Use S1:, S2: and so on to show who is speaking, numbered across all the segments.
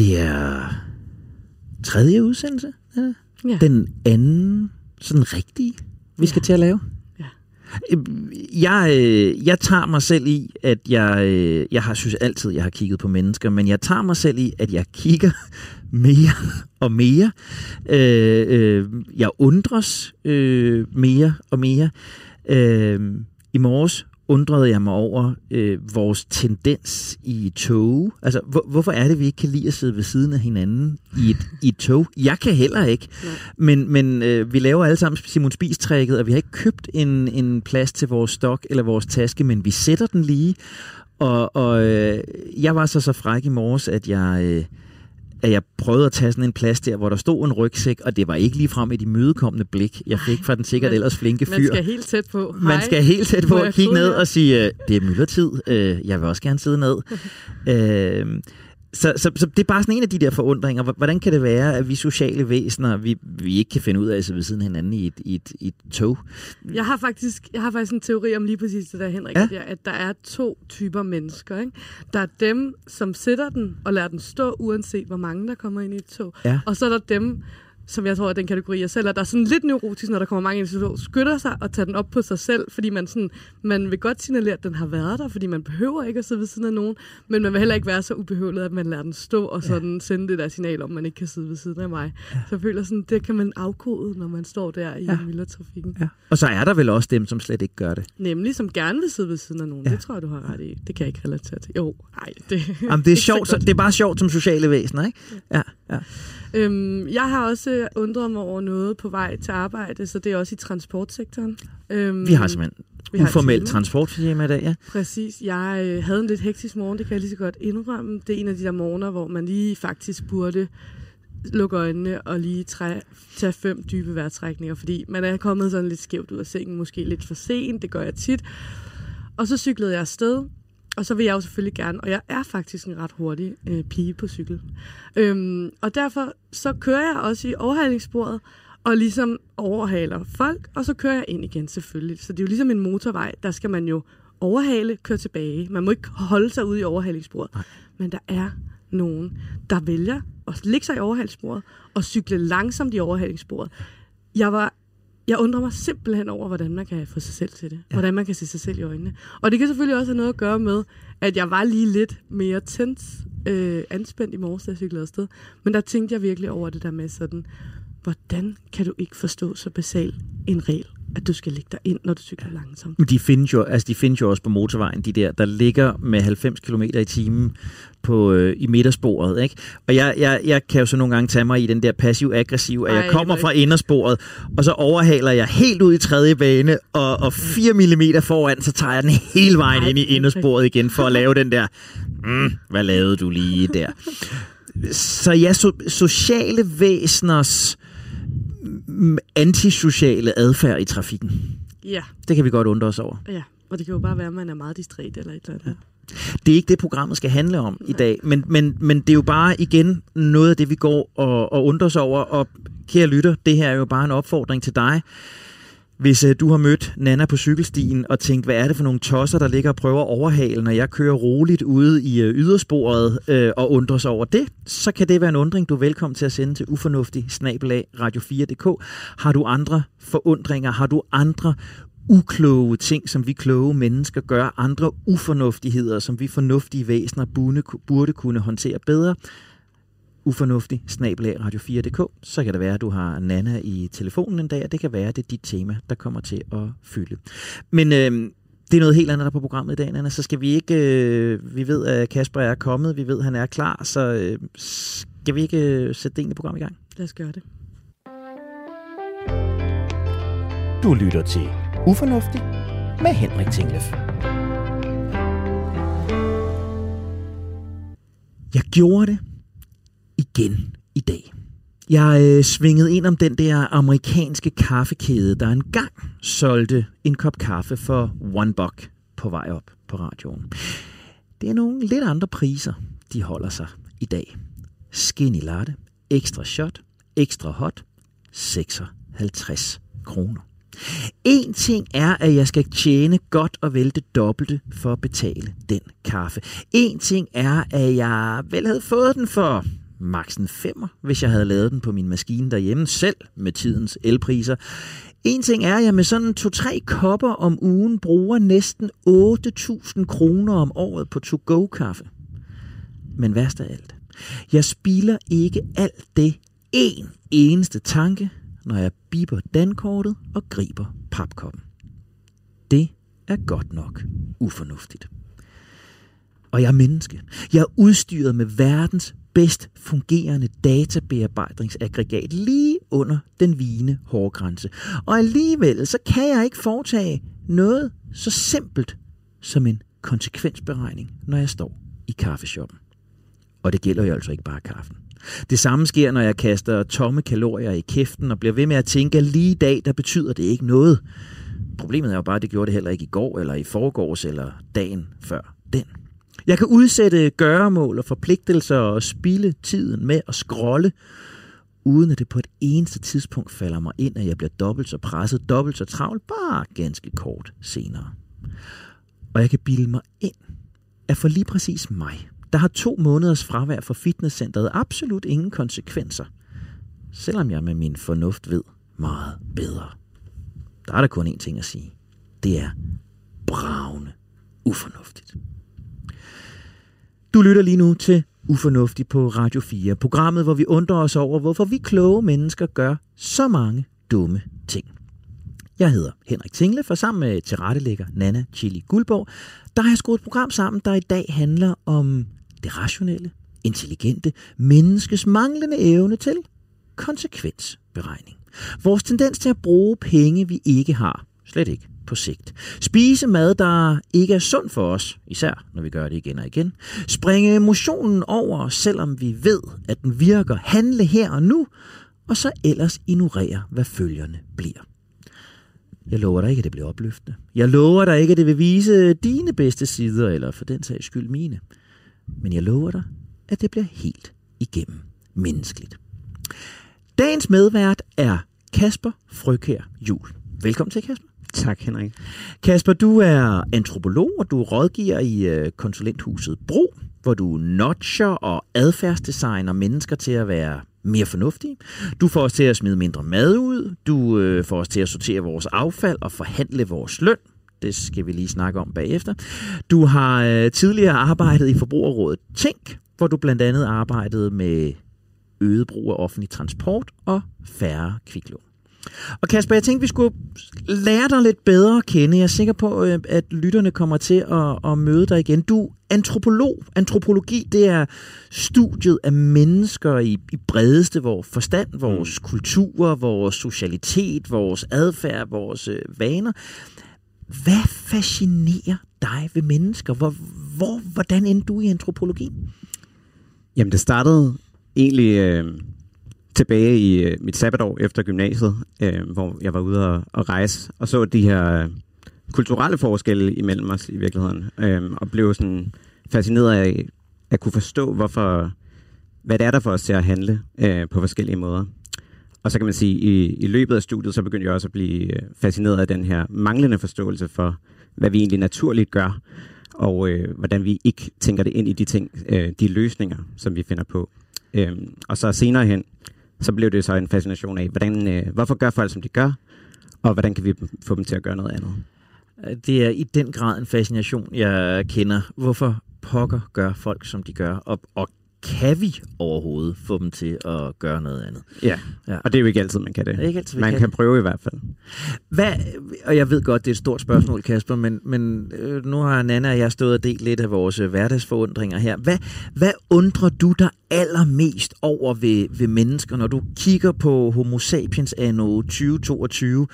S1: Det er tredje udsendelse. Ja.
S2: Ja.
S1: Den anden, sådan rigtige, vi skal
S2: Ja.
S1: til at lave.
S2: Ja.
S1: Jeg, øh, jeg tager mig selv i, at jeg, øh, jeg har synes altid, jeg har kigget på mennesker, men jeg tager mig selv i, at jeg kigger mere og mere. Øh, øh, jeg undres øh, mere og mere. Øh, I morges undrede jeg mig over øh, vores tendens i tog. Altså, hvor, hvorfor er det, vi ikke kan lide at sidde ved siden af hinanden i et, i et tog? Jeg kan heller ikke.
S2: Nej.
S1: Men, men øh, vi laver alle sammen Simon Spies-trækket, og vi har ikke købt en, en plads til vores stok eller vores taske, men vi sætter den lige. Og, og øh, jeg var så så fræk i morges, at jeg... Øh, at jeg prøvede at tage sådan en plads der, hvor der stod en rygsæk, og det var ikke lige frem i de mødekommende blik, jeg fik fra den sikkert
S2: man-
S1: ellers flinke fyr.
S2: Man skal helt tæt på.
S1: Man
S2: Hej.
S1: skal helt tæt på at kigge ned og sige, øh, det er myldretid, øh, jeg vil også gerne sidde ned. øh, så, så, så det er bare sådan en af de der forundringer. Hvor- Hvordan kan det være, at vi sociale væsener, vi, vi ikke kan finde ud af at sidde ved siden af hinanden i et, i et, i et tog?
S2: Jeg har faktisk, jeg har faktisk en teori om lige præcis det der, Henrik,
S1: Ja.
S2: ja. at der er to typer mennesker. Ikke? Der er dem, som sætter den og lader den stå, uanset hvor mange der kommer ind i et tog.
S1: Ja.
S2: Og så er der dem, som jeg tror er den kategori, jeg selv er, der er sådan lidt neurotisk, når der kommer mange ind i et tog, skytter sig og tager den op på sig selv, fordi man, sådan, man vil godt signalere, at den har været der, fordi man behøver ikke at sidde ved siden af nogen, men man vil heller ikke være så ubehøvlet, at man lader den stå og sådan sende det der signal om, man ikke kan sidde ved siden af mig. Ja. Så jeg føler sådan, det kan man afkode, når man står der i
S1: Ja.
S2: ja. myldretrafikken.
S1: Ja. Og så er der vel også dem, som slet ikke gør det.
S2: Nemlig, som gerne vil sidde ved siden af nogen.
S1: Ja.
S2: Ja. Det tror jeg, du har ret i. Det kan jeg ikke relatere til. Jo, nej. Det,
S1: Jamen, det, er sjovt, så, det er bare sjovt som sociale væsener, ikke? Ja, ja.
S2: Øhm, jeg har også undret mig over noget på vej til arbejde, så det er også i transportsektoren. Øhm,
S1: Vi har simpelthen
S2: vi
S1: uformelt transportfirma i dag, ja.
S2: Præcis. Jeg øh, havde en lidt hektisk morgen, det kan jeg lige så godt indrømme. Det er en af de der morgener, hvor man lige faktisk burde lukke øjnene og lige træ, tage fem dybe vejrtrækninger, fordi man er kommet sådan lidt skævt ud af sengen, måske lidt for sent, det gør jeg tit. Og så cyklede jeg afsted, og så vil jeg jo selvfølgelig gerne, og jeg er faktisk en ret hurtig øh, pige på cykel. Øhm, og derfor så kører jeg også i overhalingssporet, og ligesom overhaler folk, og så kører jeg ind igen selvfølgelig. Så det er jo ligesom en motorvej, der skal man jo overhale, køre tilbage. Man må ikke holde sig ude i overhalingssporet.
S1: Nej.
S2: Men der er nogen, der vælger at ligge sig i overhalingssporet og cykle langsomt i overhalingssporet. Jeg var jeg undrer mig simpelthen over, hvordan man kan få sig selv til det.
S1: Ja.
S2: Hvordan man kan se sig selv i øjnene. Og det kan selvfølgelig også have noget at gøre med, at jeg var lige lidt mere tens øh, anspændt i morges, da jeg cyklede afsted. Men der tænkte jeg virkelig over det der med sådan, hvordan kan du ikke forstå så basal en regel, at du skal lægge dig ind, når du cykler langsomt?
S1: Men de findes, jo, altså de findes jo også på motorvejen, de der, der ligger med 90 km i timen på, øh, i midtersporet. Ikke? Og jeg, jeg, jeg kan jo så nogle gange tage mig i den der passiv-aggressiv, at jeg kommer fra indersporet, og så overhaler jeg helt ud i tredje bane, og, og 4 mm foran, så tager jeg den hele vejen
S2: Ej,
S1: ind i indersporet igen, for at lave den der, mm, hvad lavede du lige der? Så ja, so, sociale væseners mm, antisociale adfærd i trafikken.
S2: Ja,
S1: Det kan vi godt undre os over.
S2: ja. Og det kan jo bare være, at man er meget distræt eller et eller andet.
S1: Det er ikke det, programmet skal handle om i dag, men, men, men det er jo bare igen noget af det, vi går og, og undrer os over. Og kære lytter, det her er jo bare en opfordring til dig. Hvis øh, du har mødt Nana på cykelstien og tænkt, hvad er det for nogle tosser, der ligger og prøver at overhale, når jeg kører roligt ude i øh, ydersporet øh, og undrer sig over det, så kan det være en undring, du er velkommen til at sende til ufornuftig snabelag radio4.dk. Har du andre forundringer? Har du andre ukloge ting, som vi kloge mennesker gør, andre ufornuftigheder, som vi fornuftige væsener burde, burde kunne håndtere bedre, ufornuftig snabelag radio4.dk, så kan det være, at du har Nana i telefonen en dag, og det kan være, at det er dit tema, der kommer til at fylde. Men øh, det er noget helt andet, der er på programmet i dag, Nana, så skal vi ikke, øh, vi ved, at Kasper er kommet, vi ved, at han er klar, så øh, skal vi ikke øh, sætte det egentlig program i gang?
S2: Lad os gøre det.
S3: Du lytter til Ufornuftig med Henrik Tinglef.
S1: Jeg gjorde det igen i dag. Jeg øh, svingede ind om den der amerikanske kaffekæde, der engang solgte en kop kaffe for one buck på vej op på radioen. Det er nogle lidt andre priser, de holder sig i dag. Skinny latte, ekstra shot, ekstra hot, 56 kroner. En ting er, at jeg skal tjene godt og vel det dobbelte for at betale den kaffe. En ting er, at jeg vel havde fået den for maks en femmer, hvis jeg havde lavet den på min maskine derhjemme selv med tidens elpriser. En ting er, at jeg med sådan to-tre kopper om ugen bruger næsten 8.000 kroner om året på to-go-kaffe. Men værst af alt, jeg spilder ikke alt det en eneste tanke, når jeg biber dankortet og griber papkoppen. Det er godt nok ufornuftigt. Og jeg er menneske. Jeg er udstyret med verdens bedst fungerende databearbejdningsaggregat lige under den vigende hårgrænse. Og alligevel så kan jeg ikke foretage noget så simpelt som en konsekvensberegning, når jeg står i kaffeshoppen. Og det gælder jo altså ikke bare kaffen. Det samme sker, når jeg kaster tomme kalorier i kæften og bliver ved med at tænke, at lige i dag, der betyder det ikke noget. Problemet er jo bare, at det gjorde det heller ikke i går, eller i forgårs, eller dagen før den. Jeg kan udsætte gøremål og forpligtelser og spille tiden med at scrolle, uden at det på et eneste tidspunkt falder mig ind, at jeg bliver dobbelt så presset, dobbelt så travlt, bare ganske kort senere. Og jeg kan bilde mig ind, at for lige præcis mig, der har to måneders fravær for fitnesscenteret absolut ingen konsekvenser, selvom jeg med min fornuft ved meget bedre. Der er der kun én ting at sige. Det er bravende ufornuftigt. Du lytter lige nu til Ufornuftig på Radio 4, programmet, hvor vi undrer os over, hvorfor vi kloge mennesker gør så mange dumme ting. Jeg hedder Henrik Tingle, for sammen med tilrettelægger Nana Chili Guldborg, der har jeg skruet et program sammen, der i dag handler om det rationelle, intelligente menneskes manglende evne til konsekvensberegning. Vores tendens til at bruge penge, vi ikke har, slet ikke på sigt. Spise mad, der ikke er sund for os, især når vi gør det igen og igen. Springe emotionen over, selvom vi ved, at den virker. Handle her og nu, og så ellers ignorere, hvad følgerne bliver. Jeg lover dig ikke, at det bliver opløftende. Jeg lover dig ikke, at det vil vise dine bedste sider, eller for den sags skyld mine. Men jeg lover dig, at det bliver helt igennem menneskeligt. Dagens medvært er Kasper Frøkær Jul. Velkommen til, Kasper.
S4: Tak, Henrik.
S1: Kasper, du er antropolog, og du rådgiver i øh, konsulenthuset Bro, hvor du notcher og adfærdsdesigner mennesker til at være mere fornuftige. Du får os til at smide mindre mad ud. Du øh, får os til at sortere vores affald og forhandle vores løn. Det skal vi lige snakke om bagefter. Du har øh, tidligere arbejdet i Forbrugerrådet Tænk, hvor du blandt andet arbejdede med øget brug af offentlig transport og færre kviklån. Og Kasper, jeg tænkte, vi skulle lære dig lidt bedre at kende. Jeg er sikker på, øh, at lytterne kommer til at, at møde dig igen. Du er antropolog. Antropologi, det er studiet af mennesker i, i bredeste vores forstand, vores mm. kultur, vores socialitet, vores adfærd, vores øh, vaner. Hvad fascinerer dig ved mennesker? Hvor, hvor, hvordan endte du i antropologi?
S4: Jamen, det startede egentlig øh, tilbage i øh, mit sabbatår efter gymnasiet, øh, hvor jeg var ude og, og rejse, og så de her øh, kulturelle forskelle imellem os i virkeligheden, øh, og blev sådan fascineret af at kunne forstå, hvorfor, hvad det er der for os til at handle øh, på forskellige måder. Og så kan man sige, i, i løbet af studiet, så begyndte jeg også at blive øh, fascineret af den her manglende forståelse for, hvad vi egentlig naturligt gør, og øh, hvordan vi ikke tænker det ind i de ting, øh, de løsninger, som vi finder på. Øh, og så senere hen, så blev det så en fascination af, hvordan, øh, hvorfor gør folk, som de gør, og hvordan kan vi få dem til at gøre noget andet.
S1: Det er i den grad en fascination, jeg kender. Hvorfor pokker gør folk, som de gør, og, og kan vi overhovedet få dem til at gøre noget andet?
S4: Ja, ja. og det er jo ikke altid, man kan det. det ikke altid, man kan, kan prøve i hvert fald.
S1: Hvad, og jeg ved godt, det er et stort spørgsmål, Kasper, men, men øh, nu har Nana og jeg stået og delt lidt af vores øh, hverdagsforundringer her. Hvad, hvad undrer du dig allermest over ved, ved mennesker, når du kigger på Homo sapiens anno 2022?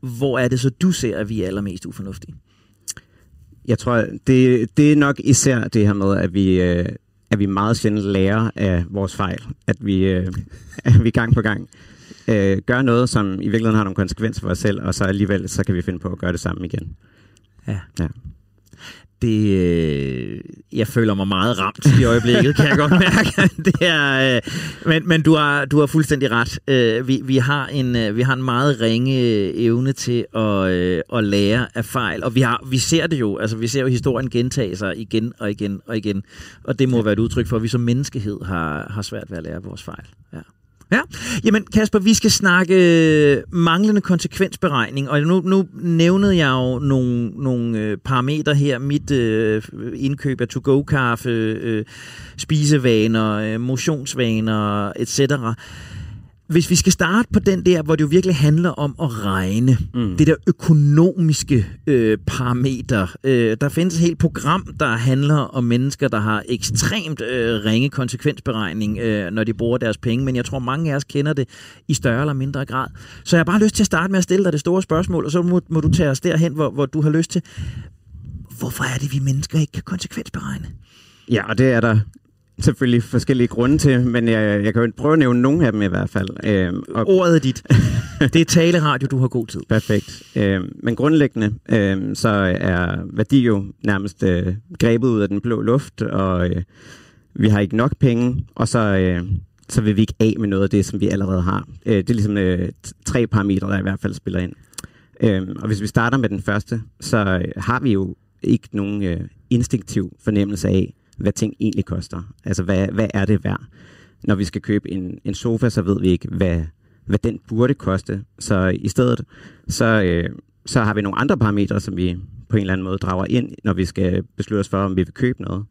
S1: Hvor er det så, du ser, at vi er allermest ufornuftige?
S4: Jeg tror, det, det er nok især det her med, at vi... Øh, at vi meget sjældent lærer af vores fejl. At vi, øh, at vi gang på gang øh, gør noget, som i virkeligheden har nogle konsekvenser for os selv, og så alligevel så kan vi finde på at gøre det samme igen.
S1: Ja. ja. Det, øh, jeg føler mig meget ramt i øjeblikket, kan jeg godt mærke. Det er, øh, men men du, har, du har fuldstændig ret. Øh, vi, vi, har en, øh, vi har en meget ringe evne til at, øh, at lære af fejl, og vi, har, vi ser det jo. Altså, vi ser jo historien gentage sig igen og igen og igen, og det må være et udtryk for, at vi som menneskehed har, har svært ved at lære vores fejl. Ja. Ja, jamen Kasper, vi skal snakke øh, manglende konsekvensberegning, og nu, nu nævnede jeg jo nogle, nogle øh, parametre her, mit øh, indkøb af to-go-kaffe, øh, spisevaner, øh, motionsvaner, etc., hvis vi skal starte på den der, hvor det jo virkelig handler om at regne, mm. det der økonomiske øh, parameter. Øh, der findes et helt program, der handler om mennesker, der har ekstremt øh, ringe konsekvensberegning, øh, når de bruger deres penge, men jeg tror, mange af os kender det i større eller mindre grad. Så jeg har bare lyst til at starte med at stille dig det store spørgsmål, og så må, må du tage os derhen, hvor, hvor du har lyst til. Hvorfor er det, vi mennesker ikke kan konsekvensberegne?
S4: Ja, og det er der selvfølgelig forskellige grunde til, men jeg, jeg kan jo prøve at nævne nogle af dem i hvert fald.
S1: Øhm, og Ordet er dit. det er taleradio, du har god tid.
S4: Perfekt. Øhm, men grundlæggende, øhm, så er værdi jo nærmest øh, grebet ud af den blå luft, og øh, vi har ikke nok penge, og så, øh, så vil vi ikke af med noget af det, som vi allerede har. Øh, det er ligesom øh, tre parametre, der i hvert fald spiller ind. Øhm, og hvis vi starter med den første, så øh, har vi jo ikke nogen øh, instinktiv fornemmelse af, hvad ting egentlig koster. Altså, hvad, hvad er det værd? Når vi skal købe en, en sofa, så ved vi ikke, hvad, hvad den burde koste. Så i stedet, så, øh, så har vi nogle andre parametre, som vi på en eller anden måde drager ind, når vi skal beslutte os for, om vi vil købe noget.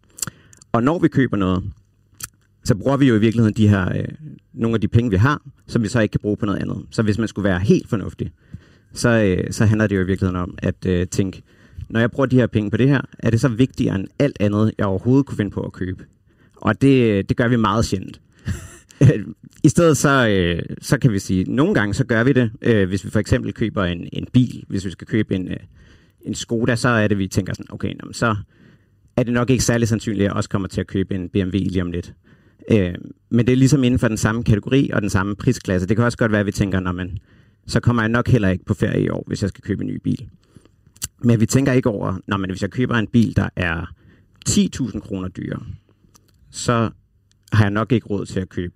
S4: Og når vi køber noget, så bruger vi jo i virkeligheden de her, øh, nogle af de penge, vi har, som vi så ikke kan bruge på noget andet. Så hvis man skulle være helt fornuftig, så, øh, så handler det jo i virkeligheden om at øh, tænke, når jeg bruger de her penge på det her, er det så vigtigere end alt andet, jeg overhovedet kunne finde på at købe. Og det, det gør vi meget sjældent. I stedet så, øh, så kan vi sige, at nogle gange så gør vi det, øh, hvis vi for eksempel køber en, en bil, hvis vi skal købe en, øh, en Skoda, så er det, vi tænker sådan, okay, nå, så er det nok ikke særlig sandsynligt, at jeg også kommer til at købe en BMW lige om lidt. Øh, men det er ligesom inden for den samme kategori og den samme prisklasse. Det kan også godt være, at vi tænker, når men, så kommer jeg nok heller ikke på ferie i år, hvis jeg skal købe en ny bil. Men vi tænker ikke over, når man, hvis jeg køber en bil, der er 10.000 kroner dyre, så har jeg nok ikke råd til at købe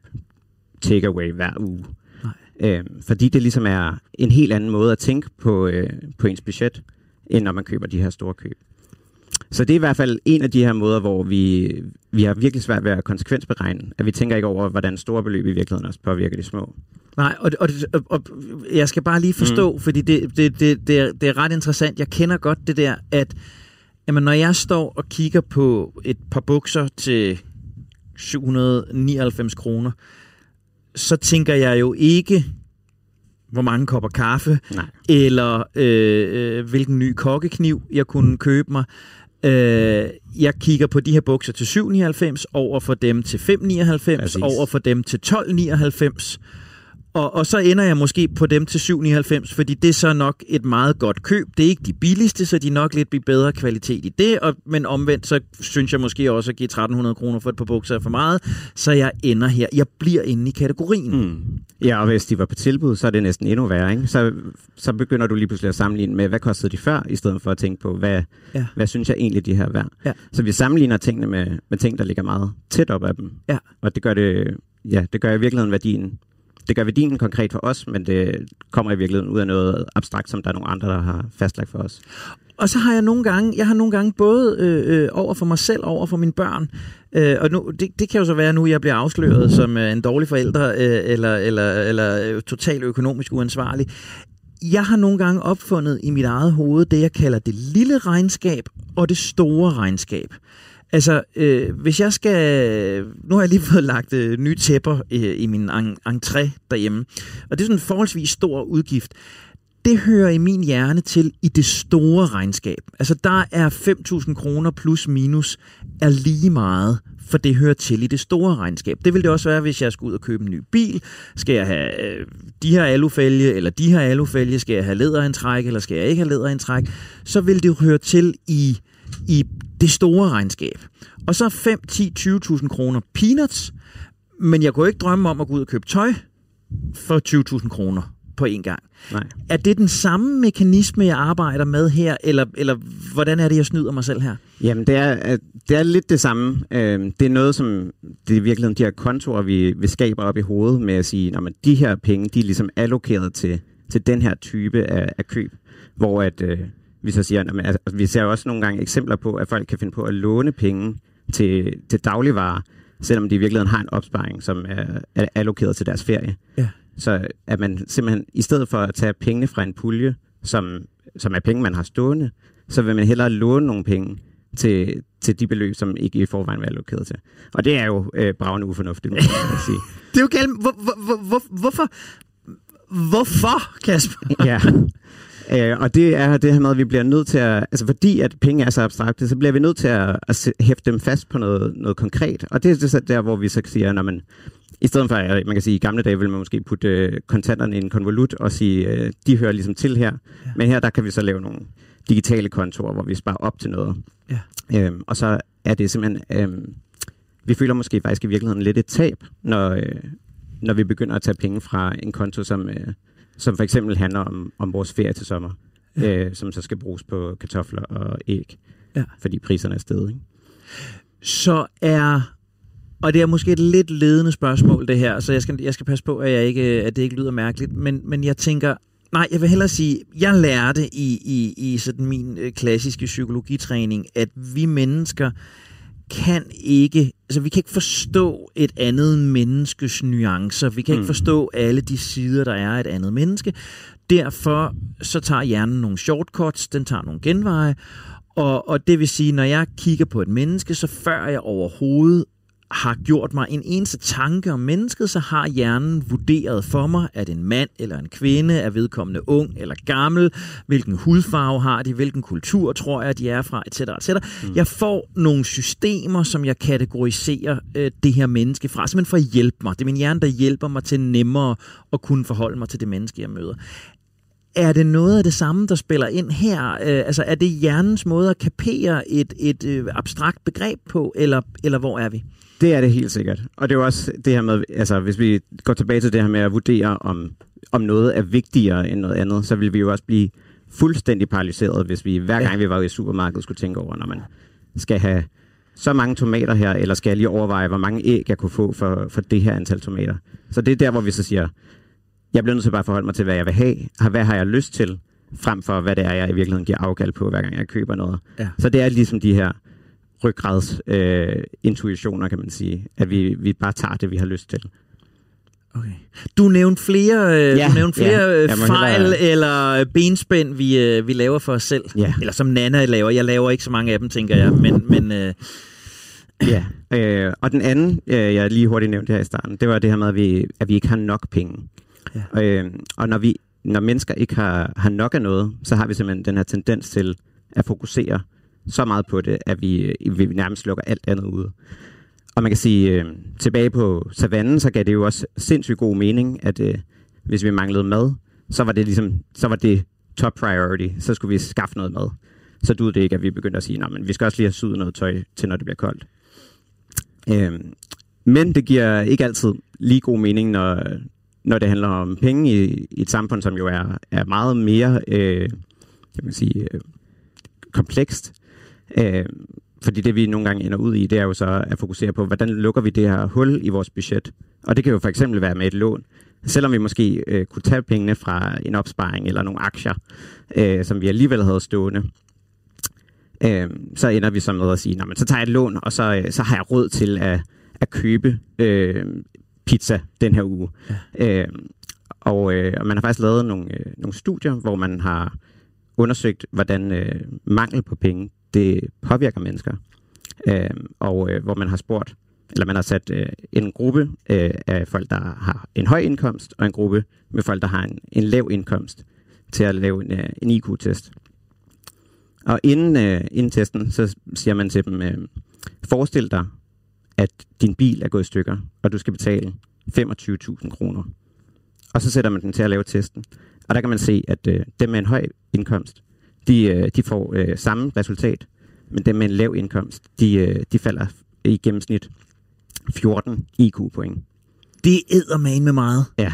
S4: takeaway hver uge. Nej. Øhm, fordi det ligesom er en helt anden måde at tænke på, øh, på ens budget, end når man køber de her store køb. Så det er i hvert fald en af de her måder, hvor vi, vi har virkelig svært ved at konsekvensberegne, at vi tænker ikke over, hvordan store beløb i virkeligheden også påvirker de små.
S1: Nej, og, og, og, og jeg skal bare lige forstå, mm. fordi det, det, det, det, er, det er ret interessant. Jeg kender godt det der, at jamen, når jeg står og kigger på et par bukser til 799 kroner, så tænker jeg jo ikke, hvor mange kopper kaffe, Nej. eller øh, øh, hvilken ny kokkekniv jeg kunne købe mig. Øh, jeg kigger på de her bukser til 7,99, over for dem til 5,99, over for dem til 12,99 og, og så ender jeg måske på dem til 7,99, fordi det er så nok et meget godt køb. Det er ikke de billigste, så de er nok lidt bedre kvalitet i det. Og, men omvendt, så synes jeg måske også at give 1300 kroner for et par bukser er for meget. Så jeg ender her. Jeg bliver inde i kategorien. Mm.
S4: Ja, og hvis de var på tilbud, så er det næsten endnu værre. Ikke? Så, så begynder du lige pludselig at sammenligne med, hvad kostede de før, i stedet for at tænke på, hvad, ja. hvad synes jeg egentlig, de her er værd. Ja. Så vi sammenligner tingene med, med ting, der ligger meget tæt op af dem. Ja. Og det gør det, ja, det gør i virkeligheden værdien det gør værdien konkret for os, men det kommer i virkeligheden ud af noget abstrakt, som der er nogle andre, der har fastlagt for os.
S1: Og så har jeg nogle gange, jeg har nogle gange både øh, øh over for mig selv, over for mine børn, øh, og nu, det, det kan jo så være nu, jeg bliver afsløret som øh, en dårlig forælder, øh, eller, eller, eller øh, totalt økonomisk uansvarlig. Jeg har nogle gange opfundet i mit eget hoved det, jeg kalder det lille regnskab og det store regnskab. Altså, øh, hvis jeg skal... Nu har jeg lige fået lagt øh, nye tæpper øh, i min en, entré derhjemme, og det er sådan en forholdsvis stor udgift. Det hører i min hjerne til i det store regnskab. Altså, der er 5.000 kroner plus minus er lige meget, for det hører til i det store regnskab. Det vil det også være, hvis jeg skal ud og købe en ny bil. Skal jeg have øh, de her alufælge, eller de her alufælge? Skal jeg have læderindtræk, eller skal jeg ikke have læderindtræk? Så vil det høre til i i det store regnskab. Og så 5, 10, 20.000 kroner peanuts, men jeg kunne ikke drømme om at gå ud og købe tøj for 20.000 kroner på en gang.
S4: Nej.
S1: Er det den samme mekanisme, jeg arbejder med her, eller, eller hvordan er det, jeg snyder mig selv her?
S4: Jamen, det er, det er lidt det samme. Øhm, Det er noget, som det er i virkeligheden de her kontorer, vi, vi skaber op i hovedet med at sige, at de her penge, de er ligesom allokeret til, til den her type af, af køb, hvor at, øh, vi så siger, at altså, vi ser også nogle gange eksempler på, at folk kan finde på at låne penge til, til dagligvarer, selvom de i virkeligheden har en opsparing, som er, er allokeret til deres ferie.
S1: Ja.
S4: Så at man simpelthen, i stedet for at tage pengene fra en pulje, som, som er penge, man har stående, så vil man hellere låne nogle penge til, til de beløb, som ikke i forvejen være allokeret til. Og det er jo øh, bravende ufornuftigt, må jeg sige.
S1: Det er jo galt. Hvor, hvor, hvor, hvorfor? Hvorfor, Kasper?
S4: ja. Øh, og det er det her med, at vi bliver nødt til at, altså fordi at penge er så abstrakte, så bliver vi nødt til at, at hæfte dem fast på noget, noget konkret. Og det er det så der, hvor vi så siger, når man, i stedet for, at man kan sige, i gamle dage ville man måske putte øh, kontanterne i en konvolut og sige, øh, de hører ligesom til her. Ja. Men her, der kan vi så lave nogle digitale kontorer, hvor vi sparer op til noget.
S1: Ja.
S4: Øhm, og så er det simpelthen, øhm, vi føler måske faktisk i virkeligheden lidt et tab, når, øh, når vi begynder at tage penge fra en konto, som, øh, som for eksempel handler om, om vores ferie til sommer, ja. øh, som så skal bruges på kartofler og æg,
S1: Ja.
S4: fordi priserne er steget. Ikke?
S1: Så er... Og det er måske et lidt ledende spørgsmål, det her, så jeg skal, jeg skal passe på, at, jeg ikke, at det ikke lyder mærkeligt. Men, men jeg tænker, nej, jeg vil hellere sige, jeg lærte i, i, i sådan min øh, klassiske psykologitræning, at vi mennesker kan ikke, altså vi kan ikke forstå et andet menneskes nuancer. Vi kan ikke
S4: Mm.
S1: forstå alle de sider, der er af et andet menneske. Derfor så tager hjernen nogle shortcuts, den tager nogle genveje, og, og det vil sige, når jeg kigger på et menneske, så før jeg overhovedet har gjort mig en eneste tanke om mennesket, så har hjernen vurderet for mig, at en mand eller en kvinde er vedkommende ung eller gammel, hvilken hudfarve har de, hvilken kultur tror jeg, de er fra, etc. etc. Mm. Jeg får nogle systemer, som jeg kategoriserer øh, det her menneske fra, simpelthen for at hjælpe mig. Det er min hjerne, der hjælper mig til nemmere at kunne forholde mig til det menneske, jeg møder. Er det noget af det samme, der spiller ind her? Øh, altså, er det hjernens måde at kapere et, et øh, abstrakt begreb på, eller, eller hvor er vi?
S4: Det er det helt sikkert. Og det er jo også det her med, altså hvis vi går tilbage til det her med at vurdere, om, om noget er vigtigere end noget andet, så vil vi jo også blive fuldstændig paralyseret, hvis vi hver gang vi var i supermarkedet skulle tænke over, når man skal have så mange tomater her, eller skal jeg lige overveje, hvor mange æg jeg kunne få for, for det her antal tomater. Så det er der, hvor vi så siger, jeg bliver nødt til bare at forholde mig til, hvad jeg vil have, hvad har jeg lyst til, frem for hvad det er, jeg i virkeligheden giver afkald på, hver gang jeg køber noget.
S1: Ja.
S4: Så det er ligesom de her ryggrads øh, intuitioner, kan man sige, at vi, vi bare tager det, vi har lyst til.
S1: Okay. Du nævnte flere, øh,
S4: Ja,
S1: du nævnte flere
S4: ja.
S1: øh,
S4: må
S1: fejl
S4: hellere-
S1: eller benspænd, vi, øh, vi laver for os selv.
S4: Ja.
S1: Eller som Nana laver. Jeg laver ikke så mange af dem, tænker jeg. Men, men øh,
S4: Ja, øh, og den anden, øh, jeg lige hurtigt nævnte her i starten, det var det her med, at vi, at vi ikke har nok penge.
S1: Ja.
S4: Øh, og når, vi, når mennesker ikke har, har nok af noget, så har vi simpelthen den her tendens til at fokusere så meget på det, at vi, øh, vi nærmest lukker alt andet ude. Og man kan sige, øh, tilbage på savannen, så gav det jo også sindssygt god mening, at øh, hvis vi manglede mad, så var det ligesom, så var det top priority, så skulle vi skaffe noget mad. Så duede det ikke, at vi begyndte at sige, men vi skal også lige have syet noget tøj til, når det bliver koldt. Øh, men det giver ikke altid lige god mening, når, når det handler om penge i, i et samfund, som jo er, er meget mere øh, kan man sige, øh, komplekst. Øh, fordi det, vi nogle gange ender ud i, det er jo så at fokusere på, hvordan lukker vi det her hul i vores budget. Og det kan jo for eksempel være med et lån. Selvom vi måske øh, kunne tage pengene fra en opsparing eller nogle aktier, øh, som vi alligevel havde stående, øh, så ender vi så med at sige, "Nå, men så tager jeg et lån, og så, øh, så har jeg råd til at, at købe øh, pizza den her uge. Ja. Øh, og, øh, og man har faktisk lavet nogle, øh, nogle studier, hvor man har undersøgt, hvordan øh, mangel på penge, det påvirker mennesker. Øh, og øh, hvor man har spurgt, eller man har sat øh, en gruppe øh, af folk, der har en høj indkomst, og en gruppe med folk, der har en, en lav indkomst, til at lave en, øh, en IQ-test. Og inden, øh, inden testen, så siger man til dem, øh, forestil dig, at din bil er gået i stykker, og du skal betale 25.000 kroner. Og så sætter man den til at lave testen. Og der kan man se, at øh, dem med en høj indkomst, de, øh, de får øh, samme resultat, men dem med en lav indkomst, de, øh, de falder i gennemsnit 14 IQ-point.
S1: det æder man med meget.
S4: Ja,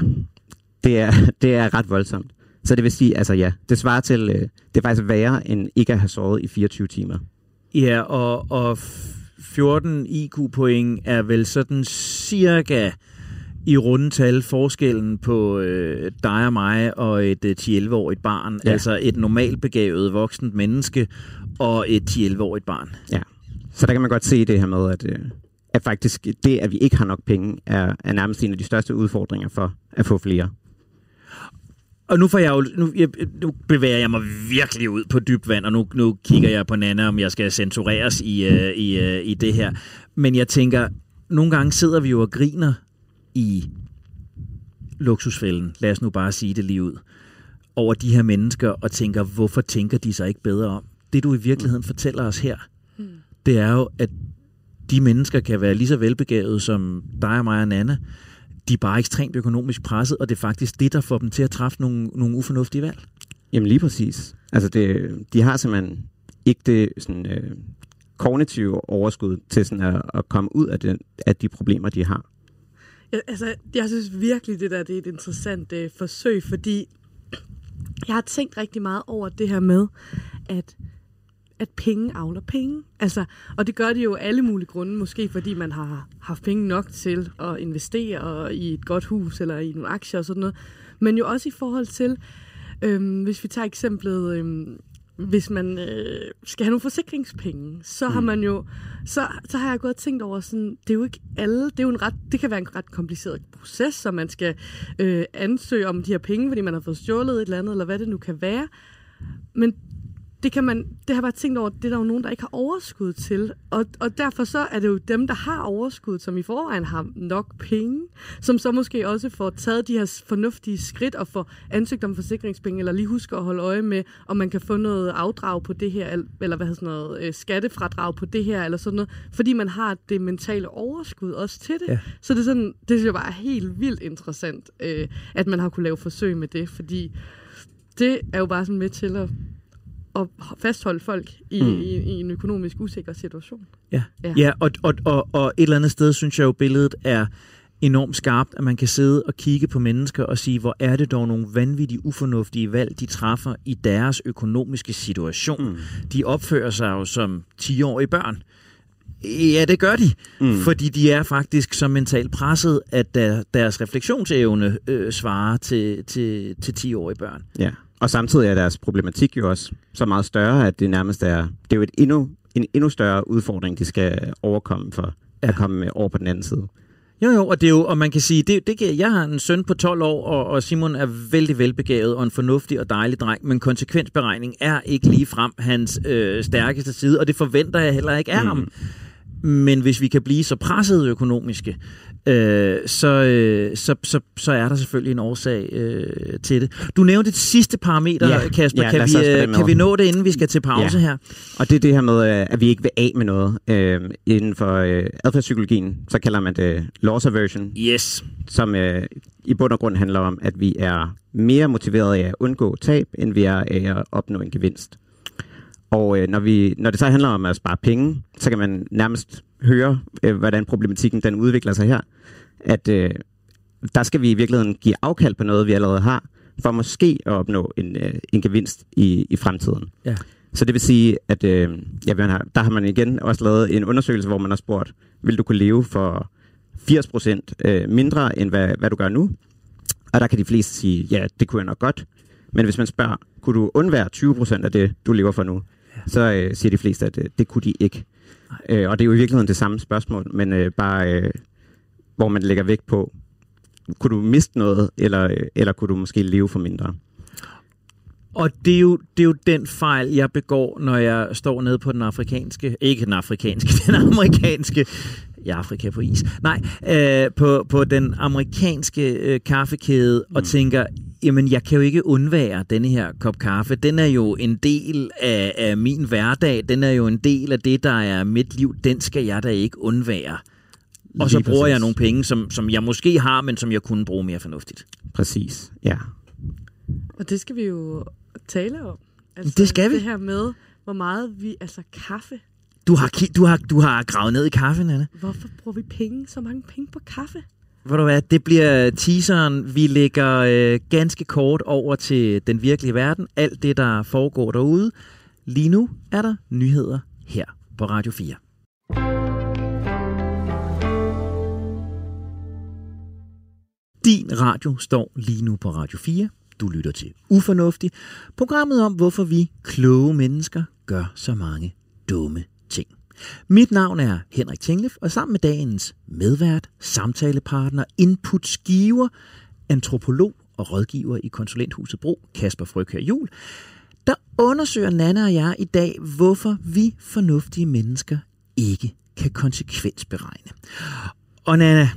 S4: det er, det er ret voldsomt. Så det vil sige, altså ja, det svarer til, øh, det er faktisk værre end ikke at have sovet i 24 timer.
S1: Ja, og, og 14 IQ-point er vel sådan cirka i rundetal forskellen på øh, dig og mig og et øh, 10-11-årigt barn. Ja. Altså et normalt begavet voksent menneske og et 10-11-årigt barn.
S4: Ja. Så der kan man godt se det her med, at, øh, at faktisk det, at vi ikke har nok penge, er, er nærmest en af de største udfordringer for at få flere.
S1: Og nu, får jeg jo, nu, jeg, nu bevæger jeg mig virkelig ud på dybt vand, og nu, nu kigger jeg på Nana, om jeg skal censureres i, uh, i, uh, i det her. Men jeg tænker, nogle gange sidder vi jo og griner i luksusfælden, lad os nu bare sige det lige ud, over de her mennesker, og tænker, hvorfor tænker de sig ikke bedre om? Det du i virkeligheden fortæller os her, det er jo, at de mennesker kan være lige så velbegavede som dig og mig og Nana, de er bare ekstremt økonomisk presset, og det er faktisk det, der får dem til at træffe nogle, nogle ufornuftige valg.
S4: Jamen lige præcis. Altså det, de har simpelthen ikke det sådan, øh, kognitive overskud til sådan at, at komme ud af, den, af de problemer, de har.
S2: Jeg, altså, jeg synes virkelig, det der det er et interessant øh, forsøg, fordi jeg har tænkt rigtig meget over det her med, at at penge avler penge. Altså, og det gør de jo alle mulige grunde, måske fordi man har haft penge nok til at investere i et godt hus eller i nogle aktier og sådan noget. Men jo også i forhold til, øhm, hvis vi tager eksemplet, øhm, hvis man øh, skal have nogle forsikringspenge, så har man jo, så, så har jeg gået og tænkt over sådan, det er jo ikke alle, det er jo en ret, det kan være en ret kompliceret proces, så man skal øh, ansøge om de her penge, fordi man har fået stjålet et eller andet, eller hvad det nu kan være. Men det kan man, det har jeg bare tænkt over, det er der jo nogen, der ikke har overskud til. Og, og derfor så er det jo dem, der har overskud, som i forvejen har nok penge, som så måske også får taget de her fornuftige skridt og får ansøgt om forsikringspenge, eller lige husker at holde øje med, om man kan få noget afdrag på det her, eller hvad hedder sådan noget, øh, skattefradrag på det her, eller sådan noget, fordi man har det mentale overskud også til det.
S1: Ja.
S2: Så det er sådan, det synes jeg bare er helt vildt interessant, øh, at man har kunne lave forsøg med det, fordi det er jo bare sådan med til at at fastholde folk i, mm. i, i en økonomisk usikker situation.
S1: Ja,
S2: Ja.
S1: ja og, og, og, og et eller andet sted synes jeg jo, billedet er enormt skarpt, at man kan sidde og kigge på mennesker og sige, hvor er det dog nogle vanvittige, ufornuftige valg, de træffer i deres økonomiske situation. Mm. De opfører sig jo som 10-årige børn. Ja, det gør de, mm. fordi de er faktisk så mentalt presset, at der, deres refleksionsevne øh, svarer til, til, til 10-årige børn.
S4: Ja. Og samtidig er deres problematik jo også så meget større, at det nærmest er, det er jo et endnu, en endnu større udfordring, de skal overkomme for ja. at komme over på den anden side.
S1: Jo, jo, og det er jo, og man kan sige, det, det jeg har en søn på 12 år, og, og Simon er vældig velbegavet og en fornuftig og dejlig dreng, men konsekvensberegning er ikke lige frem hans øh, stærkeste side, og det forventer jeg heller ikke af mm. ham. Men hvis vi kan blive så presset økonomiske, øh, så, øh, så, så, så er der selvfølgelig en årsag øh, til det. Du nævnte et sidste parameter,
S4: Ja,
S1: Kasper.
S4: ja,
S1: kan, vi, øh, kan vi nå det, inden vi skal til pause
S4: Ja.
S1: her?
S4: Og det er det her med, øh, at vi ikke vil af med noget. Øh, inden for øh, adfærdspsykologien, så kalder man det loss aversion,
S1: Yes.
S4: som øh, i bund og grund handler om, at vi er mere motiveret af at undgå tab, end vi er af at opnå en gevinst. Og øh, når, vi, når det så handler om at spare penge, så kan man nærmest høre, øh, hvordan problematikken den udvikler sig her. At øh, der skal vi i virkeligheden give afkald på noget, vi allerede har, for måske at opnå en, øh, en gevinst i, i fremtiden.
S1: Ja.
S4: Så det vil sige, at øh, ja, der har man igen også lavet en undersøgelse, hvor man har spurgt, vil du kunne leve for 80% øh, mindre, end hvad, hvad du gør nu? Og der kan de fleste sige, ja, det kunne jeg nok godt. Men hvis man spørger, kunne du undvære 20% af det, du lever for nu? Så øh, siger de fleste, at øh, det kunne de ikke. Øh, og det er jo i virkeligheden det samme spørgsmål, men øh, bare øh, hvor man lægger vægt på, kunne du miste noget, eller, øh, eller kunne du måske leve for mindre?
S1: Og det er, jo, det er jo den fejl, jeg begår, når jeg står nede på den afrikanske, ikke den afrikanske, den amerikanske, i Afrika på is, nej, øh, på, på den amerikanske øh, kaffekæde mm. og tænker, jamen jeg kan jo ikke undvære denne her kop kaffe. Den er jo en del af, af min hverdag, den er jo en del af det, der er mit liv, den skal jeg da ikke undvære. Og så bruger jeg nogle penge, som, som jeg måske har, men som jeg kunne bruge mere fornuftigt.
S4: Præcis, ja.
S2: Og det skal vi jo tale om. Altså,
S1: Det skal vi.
S2: Det her med, hvor meget vi... Altså kaffe.
S1: Du har, du har, du har gravet ned i kaffen, Anne.
S2: Hvorfor bruger vi penge, så mange penge på kaffe?
S1: Ved du hvad, det bliver teaseren. Vi lægger øh, ganske kort over til den virkelige verden. Alt det, der foregår derude. Lige nu er der nyheder her på Radio 4. Din radio står lige nu på Radio 4. Du lytter til Ufornuftig, programmet om, hvorfor vi kloge mennesker gør så mange dumme ting. Mit navn er Henrik Tinglef, og sammen med dagens medvært, samtalepartner, inputgiver, antropolog og rådgiver i konsulenthuset Bro, Kasper Frøkær Jul, der undersøger Nana og jeg i dag, hvorfor vi fornuftige mennesker ikke kan konsekvensberegne. Og Nana,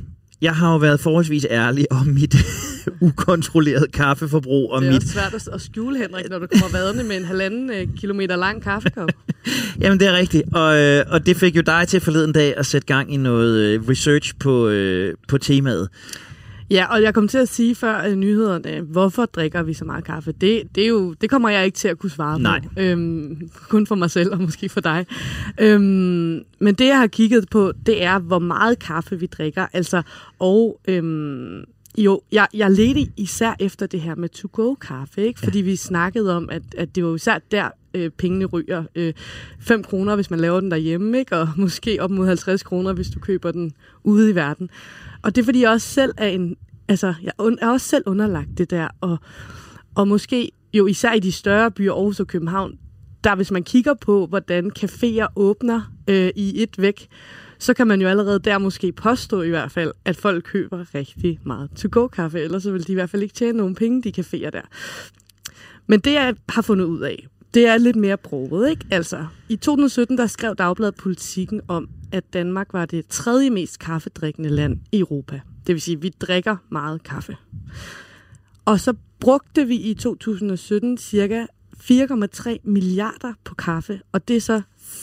S1: jeg har jo været forholdsvis ærlig om mit ukontrolleret kaffeforbrug. Og
S2: det er
S1: mit...
S2: også svært at- skjule, Henrik, når du kommer vadende med en halvanden øh, kilometer lang kaffekop.
S1: Jamen, det er rigtigt. Og, øh, og det fik jo dig til forleden dag at sætte gang i noget øh, research på, øh, på temaet.
S2: Ja, og jeg kom til at sige før øh, nyhederne, hvorfor drikker vi så meget kaffe? Det, det, er jo, det kommer jeg ikke til at kunne svare
S1: Nej.
S2: på. Øhm, kun for mig selv og måske for dig. Øhm, men det, jeg har kigget på, det er, hvor meget kaffe vi drikker. Altså, og øhm, jo, jeg, jeg ledte især efter det her med to-go-kaffe, ikke? fordi ja. vi snakkede om, at, at det var jo især der, øh, pengene ryger. Øh, 5 kroner, hvis man laver den derhjemme, ikke? og måske op mod 50 kroner, hvis du køber den ude i verden. Og det er, fordi jeg også selv er en... Altså, jeg er også selv underlagt det der, og, og måske jo især i de større byer, Aarhus og København, der hvis man kigger på, hvordan caféer åbner øh, i et væk, så kan man jo allerede der måske påstå i hvert fald, at folk køber rigtig meget to-go-kaffe, ellers så vil de i hvert fald ikke tjene nogen penge, de caféer der. Men det, jeg har fundet ud af, det er lidt mere broget, ikke? Altså, i 2017, der skrev Dagbladet Politikken om, at Danmark var det tredje mest kaffedrikkende land i Europa. Det vil sige, at vi drikker meget kaffe. Og så brugte vi i 2017 cirka 4,3 milliarder på kaffe, og det er så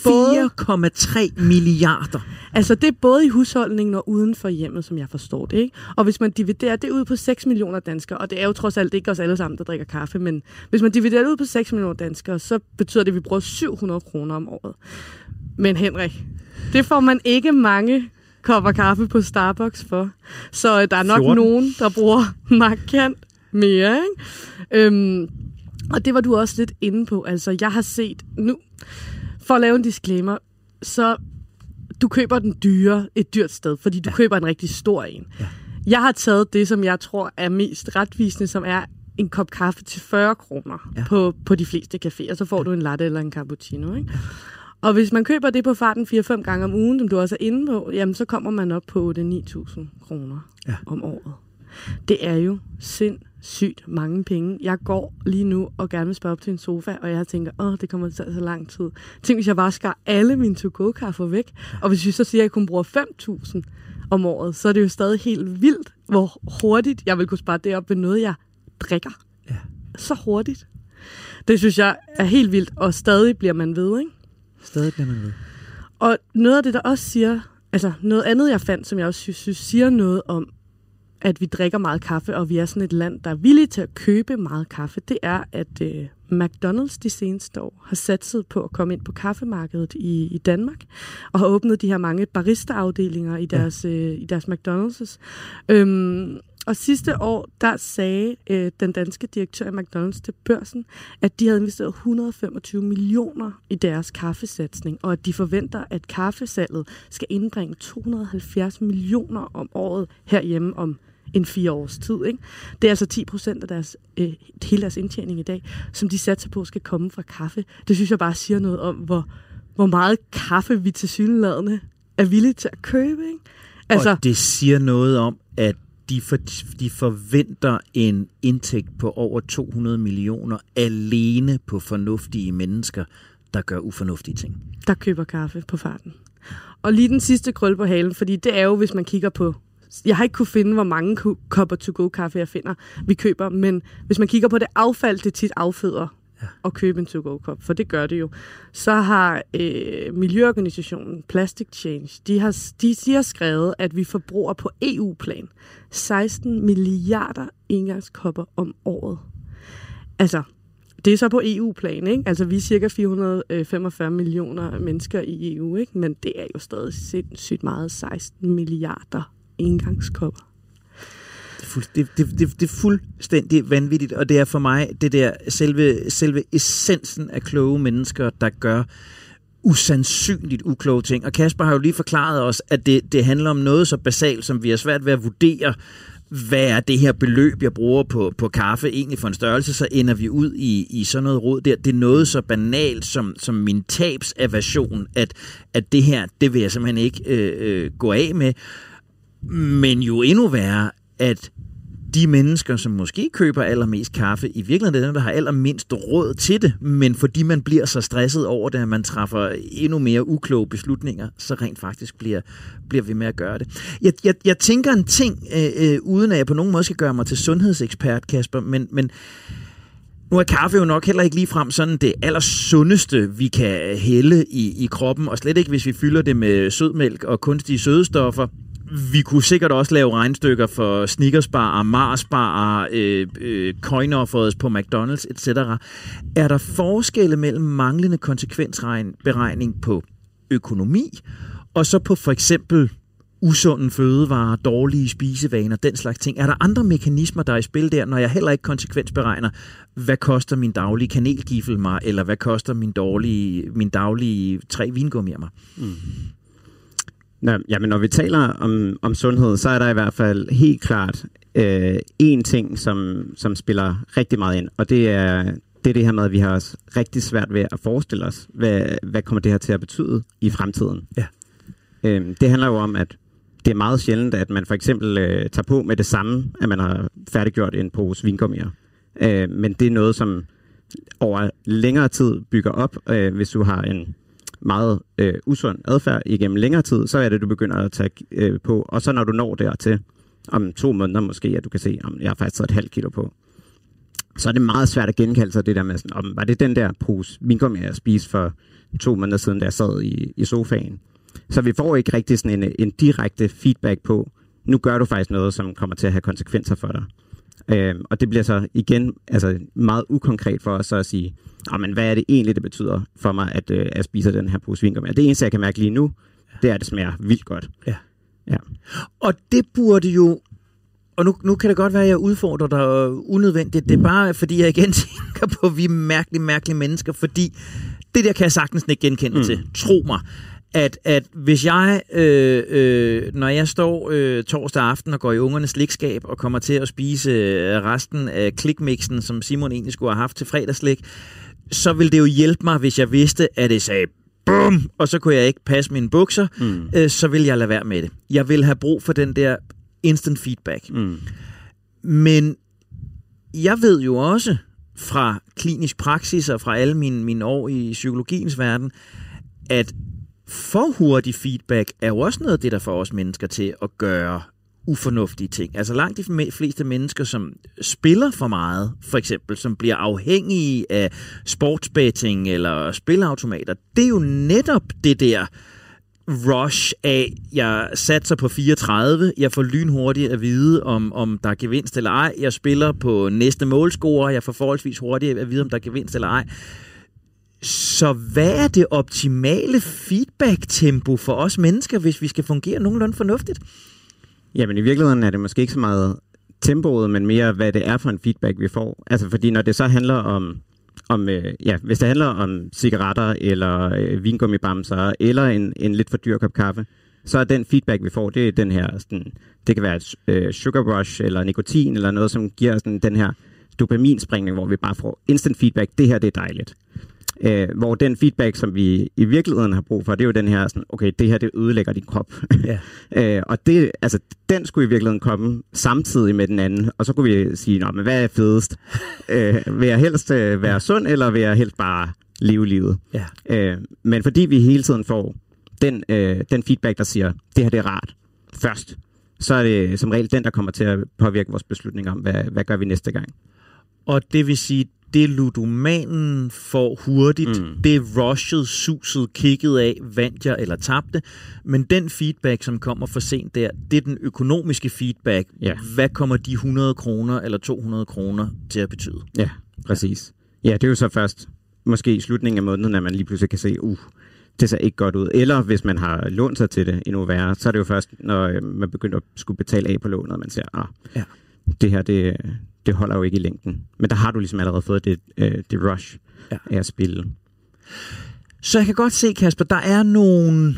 S2: både
S1: 4,3 milliarder.
S2: Altså, det er både i husholdningen og uden for hjemmet, som jeg forstår det. Ikke? Og hvis man dividerer det ud på 6 millioner danskere, og det er jo trods alt ikke os alle sammen, der drikker kaffe, men hvis man dividerer det ud på 6 millioner danskere, så betyder det, at vi bruger 700 kroner om året. Men Henrik, det får man ikke mange kopper kaffe på Starbucks for. Så øh, der er nok
S1: 14.
S2: nogen, der bruger markant mere. Ikke? Øhm, og det var du også lidt inde på. Altså, jeg har set nu, for at lave en disclaimer, så du køber den dyre et dyrt sted, fordi du ja. køber en rigtig stor en.
S1: Ja.
S2: Jeg har taget det, som jeg tror er mest retvisende, som er en kop kaffe til 40 kroner
S1: Ja.
S2: ja. på, på de fleste caféer. Så får du en latte eller en cappuccino. Ikke? Og hvis man køber det på farten 4-5 gange om ugen, som du også er inde på, jamen så kommer man op på 8-9.000 kroner
S1: Ja.
S2: om året. Det er jo sindssygt mange penge. Jeg går lige nu og gerne vil spørge op til en sofa, og jeg tænker, åh, det kommer til at tage så lang tid. Tænk, hvis jeg bare skar alle mine to-go-kaffer væk, og hvis vi så siger, at jeg kun bruger 5.000 om året, så er det jo stadig helt vildt, hvor hurtigt jeg vil kunne spare det op ved noget, jeg drikker.
S1: Ja.
S2: Så hurtigt. Det synes jeg er helt vildt, og stadig bliver man ved, ikke?
S1: Stadig bliver man ved.
S2: Og noget af det, der også siger, altså noget andet, jeg fandt, som jeg også synes, synes siger noget om, at vi drikker meget kaffe, og vi er sådan et land, der er villige til at købe meget kaffe, det er, at øh, McDonald's de seneste år har satset på at komme ind på kaffemarkedet i, i Danmark, og har åbnet de her mange barista-afdelinger i deres, ja. øh, i deres McDonald's. Øhm, og sidste år, der sagde øh, den danske direktør i McDonald's til børsen, at de havde investeret 125 millioner i deres kaffesatsning, og at de forventer, at kaffesalget skal indbringe 270 millioner om året herhjemme om en fire års tid. Ikke? Det er altså 10 procent af deres, øh, hele deres indtjening i dag, som de satser på skal komme fra kaffe. Det synes jeg bare siger noget om, hvor, hvor meget kaffe vi til synlædende er villige til at købe. Ikke?
S1: Altså, og det siger noget om, at de, for, de forventer en indtægt på over 200 millioner alene på fornuftige mennesker, der gør ufornuftige ting.
S2: der køber kaffe på farten. Og lige den sidste krøl på halen, fordi det er jo, hvis man kigger på... Jeg har ikke kunne finde, hvor mange kopper to-go-kaffe jeg finder, vi køber, men hvis man kigger på det affald, det tit afføder ja. købe en to-go-kop, for det gør det jo, så har øh, Miljøorganisationen Plastic Change, de har, de, de har skrevet, at vi forbruger på EU-plan 16 milliarder engangskopper om året. Altså, det er så på EU-plan, ikke? Altså, vi er cirka 445 øh, millioner mennesker i EU, ikke? Men det er jo stadig sindssygt meget 16 milliarder engangskopper.
S1: Det er, fuld, det, det, det, det er fuldstændig vanvittigt, og det er for mig det der selve, selve essensen af kloge mennesker, der gør usandsynligt ukloge ting. Og Kasper har jo lige forklaret os, at det, det handler om noget så basalt, som vi har svært ved at vurdere, hvad er det her beløb, jeg bruger på, på kaffe egentlig for en størrelse, så ender vi ud i, i sådan noget råd der. Det er noget så banalt som, som min tabsaversion, at, at det her, det vil jeg simpelthen ikke øh, øh, gå af med. Men jo endnu værre, at de mennesker, som måske køber allermest kaffe, i virkeligheden er dem, der har allermindst råd til det, men fordi man bliver så stresset over det, at man træffer endnu mere ukloge beslutninger, så rent faktisk bliver, bliver vi med at gøre det. Jeg, jeg, jeg tænker en ting, øh, øh, uden at jeg på nogen måde skal gøre mig til sundhedsekspert, Kasper, men, men nu er kaffe jo nok heller ikke lige frem sådan det allersundeste, vi kan hælde i, i kroppen, og slet ikke, hvis vi fylder det med sødmælk og kunstige sødestoffer vi kunne sikkert også lave regnstykker for Snickersbar, Marsbar, øh, øh, coinoffers på McDonald's, etc. Er der forskelle mellem manglende konsekvensberegning på økonomi, og så på for eksempel usunde fødevarer, dårlige spisevaner, den slags ting. Er der andre mekanismer, der er i spil der, når jeg heller ikke konsekvensberegner, hvad koster min daglige kanelgifel mig, eller hvad koster min, dårlige, min daglige tre vingummier mig? Mm.
S4: Nå, jamen, når vi taler om, om sundhed, så er der i hvert fald helt klart øh, én ting, som, som spiller rigtig meget ind, og det er, det er det her med, at vi har også rigtig svært ved at forestille os, hvad, hvad kommer det her til at betyde i fremtiden.
S1: Ja.
S4: Øh, det handler jo om, at det er meget sjældent, at man for eksempel øh, tager på med det samme, at man har færdiggjort en pose vingummier. Øh, men det er noget, som over længere tid bygger op, øh, hvis du har en meget øh, usund adfærd igennem længere tid, så er det, du begynder at tage øh, på. Og så når du når dertil, om to måneder måske, at du kan se, om jeg har faktisk taget et halvt kilo på, så er det meget svært at genkalde sig det der med, sådan, om var det den der pose vingummi, jeg spiste for to måneder siden, da jeg sad i, i sofaen. Så vi får ikke rigtig sådan en, en direkte feedback på, nu gør du faktisk noget, som kommer til at have konsekvenser for dig. Øh, og det bliver så igen altså meget ukonkret for os så at sige, men hvad er det egentlig, det betyder for mig, at, øh, at spise den her pose vingummi? Det eneste, jeg kan mærke lige nu, det er, at det smager vildt godt.
S1: Ja. ja. Og det burde jo og nu, nu kan det godt være, at jeg udfordrer dig unødvendigt. Det er bare, fordi jeg igen tænker på, at vi er mærkelige, mærkelige mennesker, fordi det der kan jeg sagtens ikke genkende mm. til. Tro mig at, at hvis jeg, øh, øh, når jeg står øh, torsdag aften og går i ungernes slikskab og kommer til at spise øh, resten af klikmixen, som Simon egentlig skulle have haft til fredagslik, så vil det jo hjælpe mig, hvis jeg vidste, at det sagde bum, og så kunne jeg ikke passe mine bukser, mm. øh, så vil jeg lade være med det. Jeg vil have brug for den der instant feedback. Mm. Men jeg ved jo også fra klinisk praksis og fra alle mine, mine år i psykologiens verden, at for hurtig feedback er jo også noget af det, der får os mennesker til at gøre ufornuftige ting. Altså langt de fleste mennesker, som spiller for meget, for eksempel, som bliver afhængige af sportsbetting eller spilautomater, det er jo netop det der rush af, jeg satser på 34, jeg får lynhurtigt at vide, om, om der er gevinst eller ej, jeg spiller på næste målscore, jeg får forholdsvis hurtigt at vide, om der er gevinst eller ej. Så hvad er det optimale feedback-tempo for os mennesker, hvis vi skal fungere nogenlunde fornuftigt?
S4: Jamen i virkeligheden er det måske ikke så meget tempoet, men mere hvad det er for en feedback, vi får. Altså fordi når det så handler om, om øh, ja, hvis det handler om cigaretter eller øh, vingummibamser eller en, en lidt for dyr kop kaffe, så er den feedback, vi får, det er den her, sådan, det kan være et øh, sugar rush eller nikotin eller noget, som giver sådan, den her dopaminspringning, hvor vi bare får instant feedback, det her det er dejligt. Øh, hvor den feedback, som vi i virkeligheden har brug for, det er jo den her, sådan, okay, det her det ødelægger din krop. Ja. øh, og det, altså, den skulle i virkeligheden komme samtidig med den anden, og så kunne vi sige, Nå, men hvad er fedest? øh, vil jeg helst øh, være sund, eller vil jeg helst bare leve livet? Ja. Øh, men fordi vi hele tiden får den, øh, den feedback, der siger, det her det er rart, først, så er det som regel den, der kommer til at påvirke vores beslutning om, hvad, hvad gør vi næste gang.
S1: Og det vil sige, det ludomanen får hurtigt, mm. det rushet, suset, kigget af, vandt jeg eller tabte. Men den feedback, som kommer for sent der, det er den økonomiske feedback. Ja. Hvad kommer de 100 kroner eller 200 kroner til at betyde?
S4: Ja, præcis. Ja, det er jo så først måske i slutningen af måneden, at man lige pludselig kan se, uh, det ser ikke godt ud. Eller hvis man har lånt sig til det endnu værre, så er det jo først, når øh, man begynder at skulle betale af på lånet, man ser, ah, ja. det her, det, det holder jo ikke i længden. Men der har du ligesom allerede fået det, øh, det rush
S1: Ja.
S4: af at spille.
S1: Så jeg kan godt se, Kasper, der er nogle,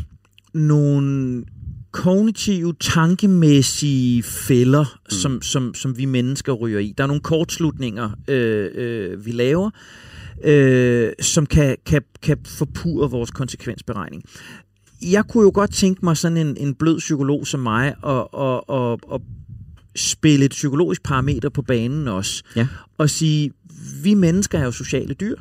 S1: nogle kognitive, tankemæssige fælder, mm. som, som, som vi mennesker ryger i. Der er nogle kortslutninger, øh, øh, vi laver, øh, som kan, kan, kan forpure vores konsekvensberegning. Jeg kunne jo godt tænke mig sådan en, en blød psykolog som mig og, og, og, og spille et psykologisk parameter på banen også.
S4: Ja.
S1: Og sige, vi mennesker er jo sociale dyr.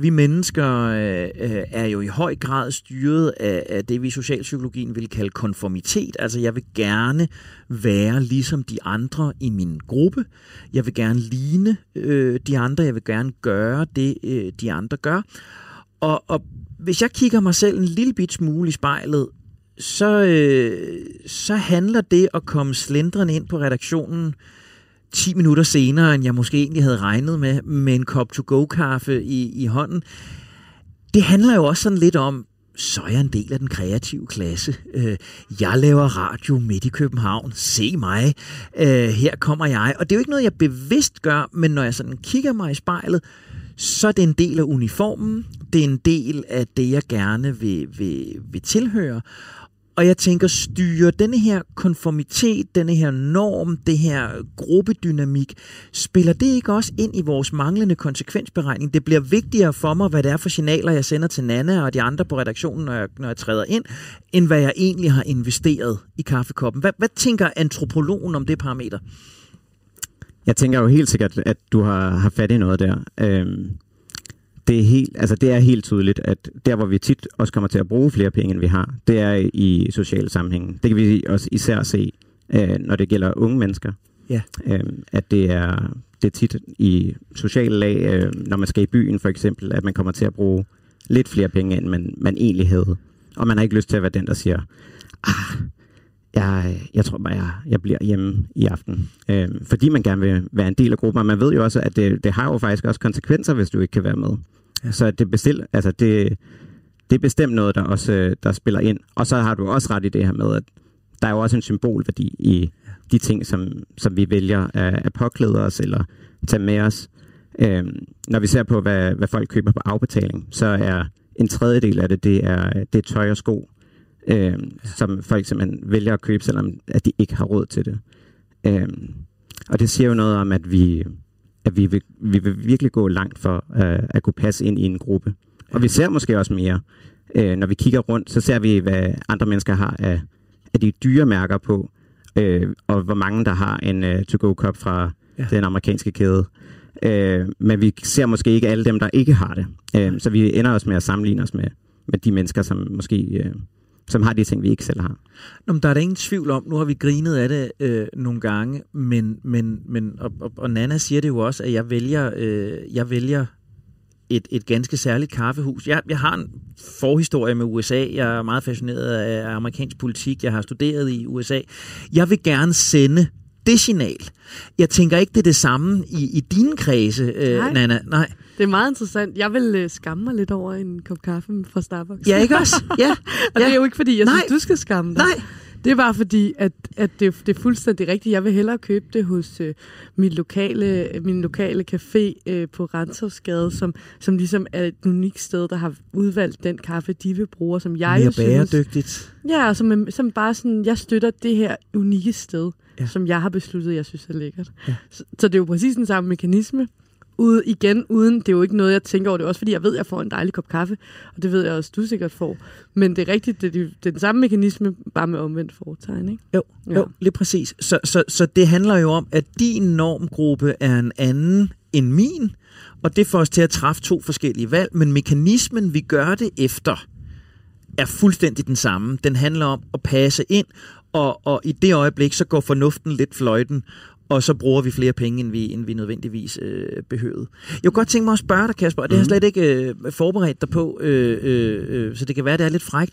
S1: Vi mennesker øh, øh, er jo i høj grad styret af, af det, vi i socialpsykologien vil kalde konformitet. Altså, jeg vil gerne være ligesom de andre i min gruppe. Jeg vil gerne ligne øh, de andre. Jeg vil gerne gøre det, øh, de andre gør. Og, og hvis jeg kigger mig selv en lille bit smule i spejlet, så, øh, så handler det at komme slendrende ind på redaktionen 10 minutter senere, end jeg måske egentlig havde regnet med, med en kop to-go-kaffe i, i hånden. Det handler jo også sådan lidt om, så er jeg en del af den kreative klasse. Øh, jeg laver radio midt i København. Se mig. Øh, her kommer jeg. Og det er jo ikke noget, jeg bevidst gør, men når jeg sådan kigger mig i spejlet, så er det en del af uniformen. Det er en del af det, jeg gerne vil, vil, vil tilhøre. Og jeg tænker, styre denne her konformitet, denne her norm, det her gruppedynamik, spiller det ikke også ind i vores manglende konsekvensberegning? Det bliver vigtigere for mig, hvad det er for signaler, jeg sender til Nana og de andre på redaktionen, når jeg, når jeg træder ind, end hvad jeg egentlig har investeret i kaffekoppen. Hvad, hvad tænker antropologen om det parameter?
S4: Jeg tænker jo helt sikkert, at du har, har fat i noget der. Øhm, det, er helt, altså det er helt tydeligt, at der, hvor vi tit også kommer til at bruge flere penge, end vi har, det er i sociale sammenhænge. Det kan vi også især se, øh, når det gælder unge mennesker.
S1: Ja.
S4: Øhm, at det er, det er tit i sociale lag, øh, når man skal i byen for eksempel, at man kommer til at bruge lidt flere penge, end man, man egentlig havde. Og man har ikke lyst til at være den, der siger, ah, jeg, jeg tror bare, jeg, jeg bliver hjemme i aften. Øhm, fordi man gerne vil være en del af gruppen, og man ved jo også, at det, det har jo faktisk også konsekvenser, hvis du ikke kan være med. Så det, bestil, altså det, det er bestemt noget, der også øh, der spiller ind. Og så har du også ret i det her med, at der er jo også en symbolværdi i de ting, som, som vi vælger at, at påklæde os eller tage med os. Øhm, når vi ser på, hvad, hvad folk køber på afbetaling, så er en tredjedel af det, det er, det er tøj og sko, øh, ja. som folk simpelthen vælger at købe, selvom at de ikke har råd til det. Øh, og det siger jo noget om, at vi, at vi, vil, vi vil virkelig gå langt for øh, at kunne passe ind i en gruppe. Og vi ser måske også mere, øh, når vi kigger rundt, så ser vi, hvad andre mennesker har af, af de dyre mærker på, øh, og hvor mange der har en uh, to-go-kop fra ja. den amerikanske kæde. Øh, men vi ser måske ikke alle dem, der ikke har det. Øh, så vi ender også med at sammenligne os med, med de mennesker, som måske øh, som har de ting, vi ikke selv har.
S1: Nå, men der er der ingen tvivl om, nu har vi grinet af det øh, nogle gange, men, men, men og, og, og Nana siger det jo også, at jeg vælger, øh, jeg vælger et, et ganske særligt kaffehus. Jeg, jeg har en forhistorie med USA. Jeg er meget fascineret af amerikansk politik. Jeg har studeret i USA. Jeg vil gerne sende det signal. Jeg tænker ikke, det er det samme i, i dine kredse, øh,
S2: Nej.
S1: Nana. Nej.
S2: Det er meget interessant. Jeg vil øh, skamme mig lidt over en kop kaffe fra Starbucks.
S1: Ja, ikke også? Ja.
S2: Og
S1: ja.
S2: det er jo ikke, fordi jeg
S1: Nej.
S2: synes, du skal skamme dig.
S1: Nej.
S2: Det er bare fordi, at, at det, det er fuldstændig rigtigt. Jeg vil hellere købe det hos øh, min, lokale, min lokale café øh, på Renshavsgade, som, som ligesom er et unikt sted, der har udvalgt den kaffe, de vil bruge, som jeg
S1: Mere
S2: synes...
S1: bæredygtigt.
S2: Ja, og som, er- som bare sådan, jeg støtter det her unikke sted,
S1: Ja.
S2: som jeg har besluttet, jeg synes er lækkert.
S1: Ja.
S2: Så, så det er jo præcis den samme mekanisme. Ude, igen, uden, det er jo ikke noget, jeg tænker over. Det er også fordi, jeg ved, at jeg får en dejlig kop kaffe, og det ved jeg også, du sikkert får. Men det er rigtigt, det, er- det er den samme mekanisme, bare med omvendt foretegn, ikke?
S1: Jo,
S2: Ja.
S1: jo lige præcis. Så, så, så det handler jo om, at din normgruppe er en anden end min, og det får os til at træffe to forskellige valg, men mekanismen, vi gør det efter, er fuldstændig den samme. Den handler om at passe ind, og, og i det øjeblik, så går fornuften lidt fløjten, og så bruger vi flere penge, end vi, end vi nødvendigvis øh, behøvede. Jeg kunne godt tænke mig at spørge dig, Kasper, og det har jeg slet ikke øh, forberedt dig på, øh, øh, øh, så det kan være, det er lidt frægt.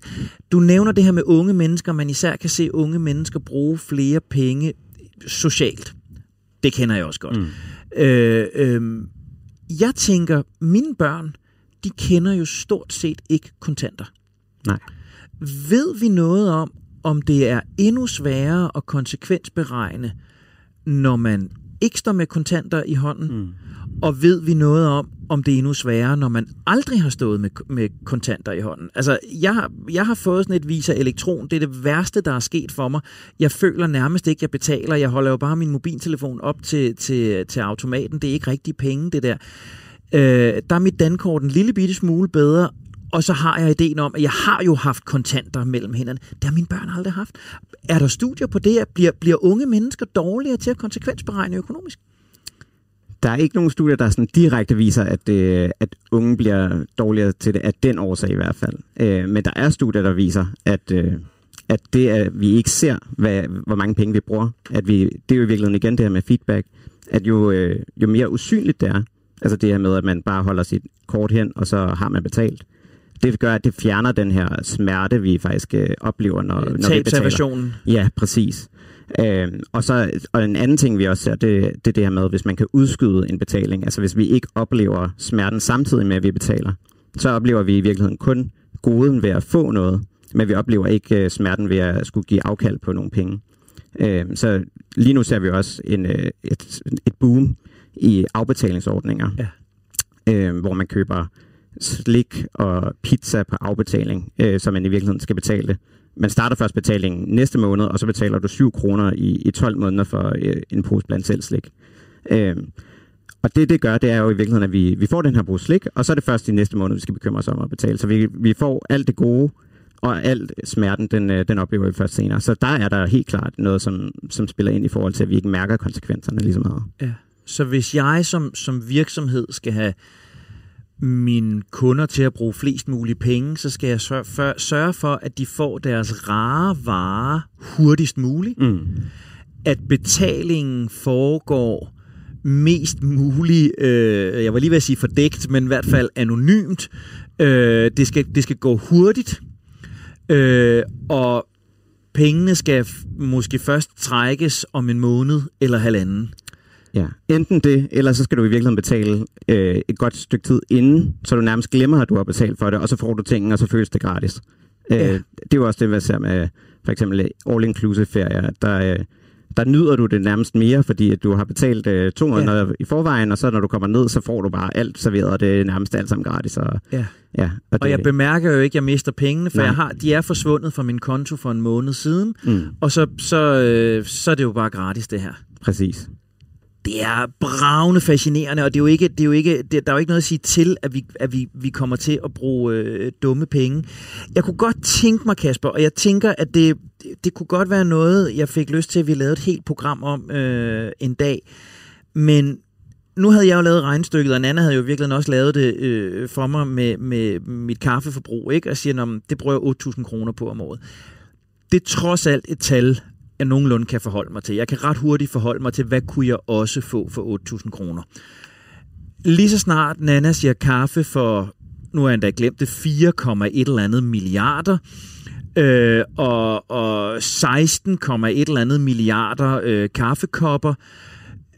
S1: Du nævner det her med unge mennesker, man især kan se unge mennesker bruge flere penge socialt. Det kender jeg også godt. Mm. Øh, øh, jeg tænker, mine børn, de kender jo stort set ikke kontanter.
S4: Nej.
S1: Ved vi noget om, om det er endnu sværere at konsekvensberegne når man ikke står med kontanter i hånden,
S4: Mm.
S1: og ved vi noget om, om det er endnu sværere, når man aldrig har stået med, med kontanter i hånden. Altså, jeg har, jeg har fået sådan et Visa Elektron. Det er det værste, der er sket for mig. Jeg føler nærmest ikke, jeg betaler. Jeg holder jo bare min mobiltelefon op til, til, til automaten. Det er ikke rigtig penge, det der. Øh, der er mit dankort en lille bitte smule bedre, og så har jeg ideen om, at jeg har jo haft kontanter mellem hænderne. Det har mine børn aldrig haft. Er der studier på det? Bliver, bliver unge mennesker dårligere til at konsekvensberegne økonomisk?
S4: Der er ikke nogen studier, der sådan direkte viser, at, øh, at unge bliver dårligere til det, af den årsag i hvert fald. Øh, men der er studier, der viser, at, øh, at det, at vi ikke ser, hvad, hvor mange penge vi bruger, at vi, det er jo i virkeligheden igen det her med feedback, at jo, øh, jo mere usynligt det er, altså det her med, at man bare holder sit kort hen, og så har man betalt, det gør, at det fjerner den her smerte, vi faktisk øh, oplever, når, når vi betaler. Ja, præcis. Øhm, og så og en anden ting, vi også ser, det, det er det her med, hvis man kan udskyde en betaling. Altså hvis vi ikke oplever smerten samtidig med, at vi betaler, så oplever vi i virkeligheden kun goden ved at få noget, men vi oplever ikke øh, smerten ved at skulle give afkald på nogle penge. Øhm, så lige nu ser vi også en, øh, et, et boom i afbetalingsordninger,
S1: Ja.
S4: øh, hvor man køber slik og pizza på afbetaling, øh, som man i virkeligheden skal betale. Man starter først betalingen næste måned, og så betaler du 7 kroner i, i 12 måneder for øh, en pose blandt selv slik. Øh, og det, det gør, det er jo i virkeligheden, at vi, vi får den her pose slik, og så er det først i næste måned, vi skal bekymre os om at betale. Så vi, vi får alt det gode, og alt smerten, den, øh, den oplever vi først senere. Så der er der helt klart noget, som, som spiller ind i forhold til, at vi ikke mærker konsekvenserne lige så meget.
S1: Ja. Så hvis jeg som, som virksomhed skal have mine kunder til at bruge flest mulige penge, så skal jeg sørge for, at de får deres rare varer hurtigst muligt.
S4: Mm.
S1: At betalingen foregår mest muligt, øh, jeg var lige ved at sige fordækt, men i hvert fald anonymt. Øh, det, skal, det skal gå hurtigt, øh, og pengene skal måske først trækkes om en måned eller halvanden.
S4: Ja, enten det, eller så skal du i virkeligheden betale øh, et godt stykke tid inden, så du nærmest glemmer, at du har betalt for det, og så får du tingene, og så føles det gratis. Øh,
S1: Ja.
S4: Det er jo også det, man ser med for eksempel all-inclusive ferier. Der, øh, der nyder du det nærmest mere, fordi at du har betalt øh, to måneder ja. i forvejen, og så når du kommer ned, så får du bare alt serveret, og det er nærmest alt sammen gratis. Og,
S1: Ja.
S4: ja, og,
S1: Og jeg bemærker jo ikke, at jeg mister pengene, for
S4: Nej.
S1: jeg har, de er forsvundet fra min konto for en måned siden,
S4: mm,
S1: og så, så, øh, så er det jo bare gratis det her.
S4: præcis.
S1: Det er bravende fascinerende, og det er jo ikke, det er jo ikke, det, der er jo ikke noget at sige til, at vi, at vi, vi kommer til at bruge øh, dumme penge. Jeg kunne godt tænke mig, Kasper, og jeg tænker, at det, det kunne godt være noget, jeg fik lyst til, at vi lavede et helt program om øh, en dag. Men nu havde jeg jo lavet regnstykket, og Nana havde jo virkelig også lavet det øh, for mig med, med mit kaffeforbrug, ikke? og siger, at det bruger jeg 8.000 kroner på om året. Det er trods alt et tal, jeg nogenlunde kan forholde mig til. Jeg kan ret hurtigt forholde mig til, hvad kunne jeg også få for 8.000 kroner. Lige så snart Nana siger kaffe for, nu har jeg endda glemt det, 4,1 eller andet milliarder, øh, og, og 16,1 eller andet milliarder øh, kaffekopper,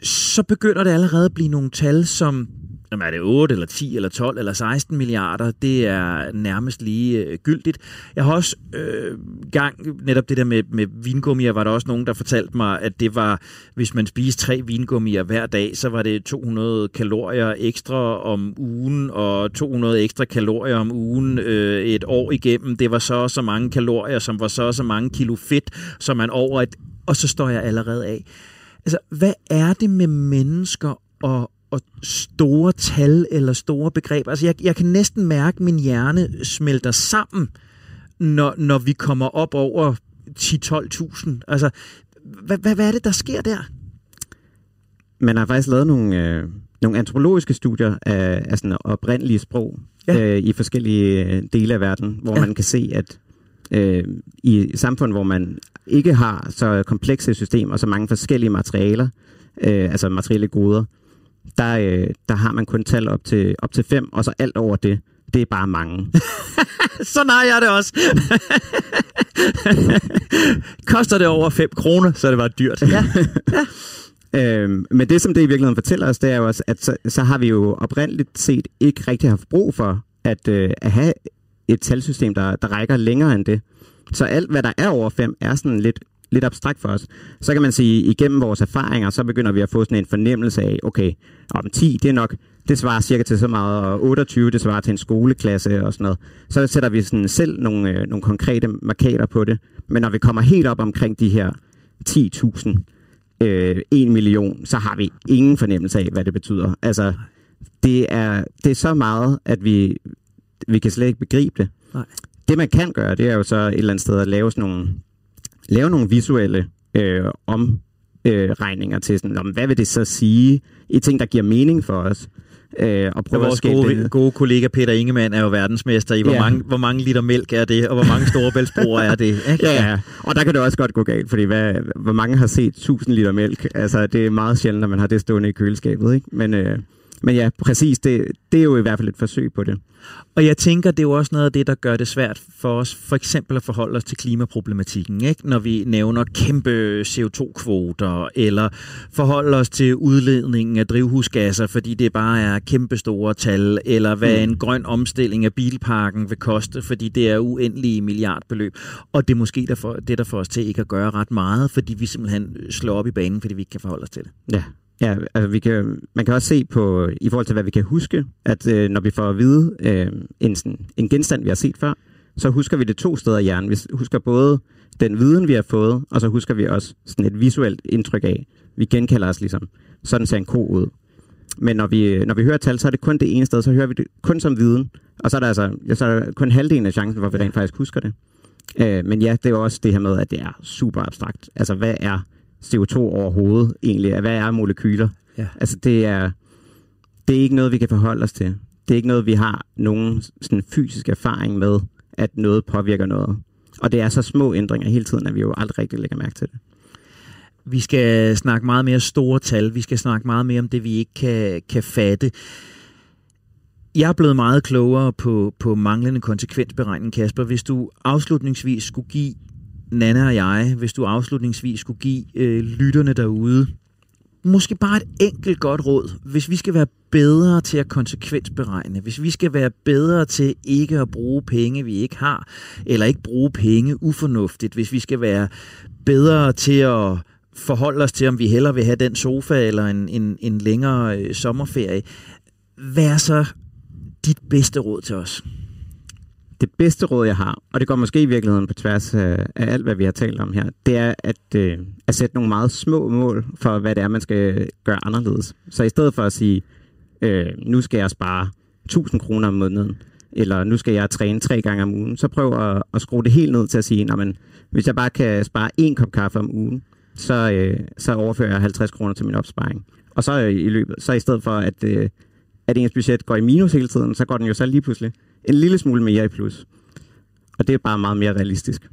S1: så begynder det allerede at blive nogle tal, som om er det 8 eller 10 eller 12 eller 16 milliarder, det er nærmest lige øh, gyldigt. Jeg har også øh, gang, netop det der med, med vingummier, var der også nogen, der fortalte mig, at det var, hvis man spiste tre vingummier hver dag, så var det 200 kalorier ekstra om ugen, og 200 ekstra kalorier om ugen øh, et år igennem. Det var så og så mange kalorier, som var så og så mange kilo fedt, som man over et... Og så står jeg allerede af. Altså, hvad er det med mennesker og, og store tal eller store begreber? Altså, jeg, jeg kan næsten mærke, at min hjerne smelter sammen, når, når vi kommer op over 10-12.000. Altså, hvad, hvad, hvad er det, der sker der?
S4: Man har faktisk lavet nogle, øh, nogle antropologiske studier af, af sådan oprindelige sprog
S1: Ja.
S4: øh, i forskellige øh, dele af verden, hvor
S1: Ja.
S4: ja. man kan se, at øh, i samfund, hvor man ikke har så komplekse systemer og så mange forskellige materialer, øh, altså materielle goder, der, øh, der har man kun tal op til, op til fem, og så alt over det, det er bare mange.
S1: Sådan har jeg det også. Koster det over 5 kroner, så er det bare dyrt. Ja.
S4: Øhm, men det, som det i virkeligheden fortæller os, det er jo også, at så, så har vi jo oprindeligt set ikke rigtig haft brug for at, øh, at have et talsystem, der, der rækker længere end det. Så alt, hvad der er over 5, er sådan lidt lidt abstrakt for os. Så kan man sige, igennem vores erfaringer, så begynder vi at få sådan en fornemmelse af, okay, om 10, det er nok, det svarer cirka til så meget, og 28, det svarer til en skoleklasse og sådan noget. Så sætter vi sådan selv nogle, øh, nogle konkrete markader på det. Men når vi kommer helt op omkring de her 10.000, øh, 1 million, så har vi ingen fornemmelse af, hvad det betyder. Altså, det er, det er så meget, at vi, vi kan slet ikke begribe det.
S1: Nej.
S4: Det man kan gøre, det er jo så et eller andet sted at lave sådan nogle, lave nogle visuelle øh, omregninger til sådan, om, hvad vil det så sige i ting, der giver mening for os. Øh, og prøve
S1: Ja,
S4: at
S1: vores
S4: skabe
S1: gode,
S4: billede.
S1: gode kollega Peter Ingemann er jo verdensmester i, hvor,
S4: Ja.
S1: mange, hvor mange liter mælk er det, og hvor mange storebæltsbroer er det. Ikke?
S4: Ja, ja, og der kan det også godt gå galt, fordi hvad, hvor mange har set 1000 liter mælk? Altså, det er meget sjældent, at man har det stående i køleskabet, ikke? Men, øh, men ja, præcis, det, det er jo i hvert fald et forsøg på det.
S1: Og jeg tænker, det er jo også noget af det, der gør det svært for os, for eksempel at forholde os til klimaproblematikken, ikke? når vi nævner kæmpe CO2-kvoter, eller forholde os til udledningen af drivhusgasser, fordi det bare er kæmpe store tal, eller hvad en grøn omstilling af bilparken vil koste, fordi det er uendelige milliardbeløb. Og det er måske derfor, det, der får os til ikke at gøre ret meget, fordi vi simpelthen slår op i banen, fordi vi ikke kan forholde os til det.
S4: Ja, ja altså vi kan, man kan også se på, i forhold til hvad vi kan huske, at øh, når vi får at vide øh, en, sådan, en genstand, vi har set før, så husker vi det to steder i hjernen. Vi husker både den viden, vi har fået, og så husker vi også sådan et visuelt indtryk af. Vi genkalder os ligesom, sådan ser en ko ud. Men når vi, når vi hører tal, så er det kun det ene sted, så hører vi det kun som viden. Og så er der altså ja, så er der kun halvdelen af chancen, hvor vi rent faktisk husker det. Øh, men ja, det er jo også det her med, at det er super abstrakt. Altså, hvad er CO2 overhovedet egentlig? Hvad er molekyler?
S1: Ja.
S4: Altså, det er, det er ikke noget, vi kan forholde os til. Det er ikke noget, vi har nogen sådan fysisk erfaring med, at noget påvirker noget. Og det er så små ændringer hele tiden, at vi jo aldrig rigtig lægger mærke til det.
S1: Vi skal snakke meget mere store tal. Vi skal snakke meget mere om det, vi ikke kan, kan fatte. Jeg er blevet meget klogere på, på manglende konsekvensberegning, Kasper. Hvis du afslutningsvis skulle give Nana og jeg, hvis du afslutningsvis skulle give øh, lytterne derude, måske bare et enkelt godt råd. Hvis vi skal være bedre til at konsekvensberegne, hvis vi skal være bedre til ikke at bruge penge, vi ikke har, eller ikke bruge penge ufornuftigt, hvis vi skal være bedre til at forholde os til, om vi hellere vil have den sofa eller en, en, en længere øh, sommerferie. Hvad er så dit bedste råd til os?
S4: Det bedste råd, jeg har, og det går måske i virkeligheden på tværs af, af alt, hvad vi har talt om her, det er at, øh, at sætte nogle meget små mål for, hvad det er, man skal gøre anderledes. Så i stedet for at sige, øh, nu skal jeg spare 1000 kroner om måneden, eller nu skal jeg træne tre gange om ugen, så prøv at, at skrue det helt ned til at sige, men hvis jeg bare kan spare en kop kaffe om ugen, så, øh, så overfører jeg 50 kroner til min opsparing. Og så øh, i løbet, så i stedet for, at, øh, at ens budget går i minus hele tiden, så går den jo så lige pludselig en lille smule mere i plus. Og det er bare meget mere realistisk.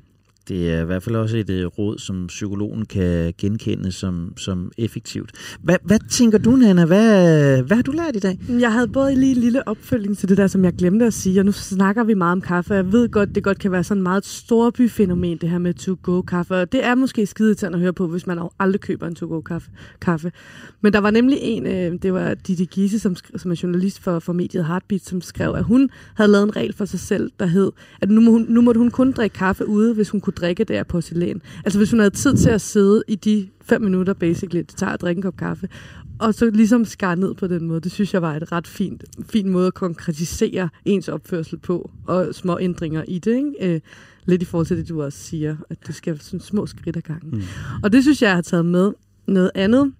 S1: Det er i hvert fald også et øh, råd, som psykologen kan genkende som, som effektivt. Hvad, hvad tænker du, Nana? Hvad, hvad har du lært i dag?
S2: Jeg havde både lige en lille opfølging til det der, som jeg glemte at sige, og nu snakker vi meget om kaffe. Jeg ved godt, det godt kan være sådan et meget storbyfænomen, det her med to-go-kaffe. Og det er måske skide at høre på, hvis man aldrig køber en to-go-kaffe. Kaffe. Men der var nemlig en, øh, det var Didi Gise, som, som er journalist for, for mediet Heartbeat, som skrev, at hun havde lavet en regel for sig selv, der hed, at nu, må hun, nu måtte hun kun drikke kaffe ude, hvis hun kunne drikke det af porcelæn. Altså hvis hun havde tid til at sidde i de fem minutter, basically, det tager at drikke en kop kaffe, og så ligesom skar ned på den måde. Det synes jeg var et ret fint, fin måde at konkretisere ens opførsel på, og små ændringer i det. Ikke? Øh, lidt i forhold til det, du også siger, at det skal sådan små skridt ad gangen. Mm. Og det synes jeg, jeg har taget med. Noget andet,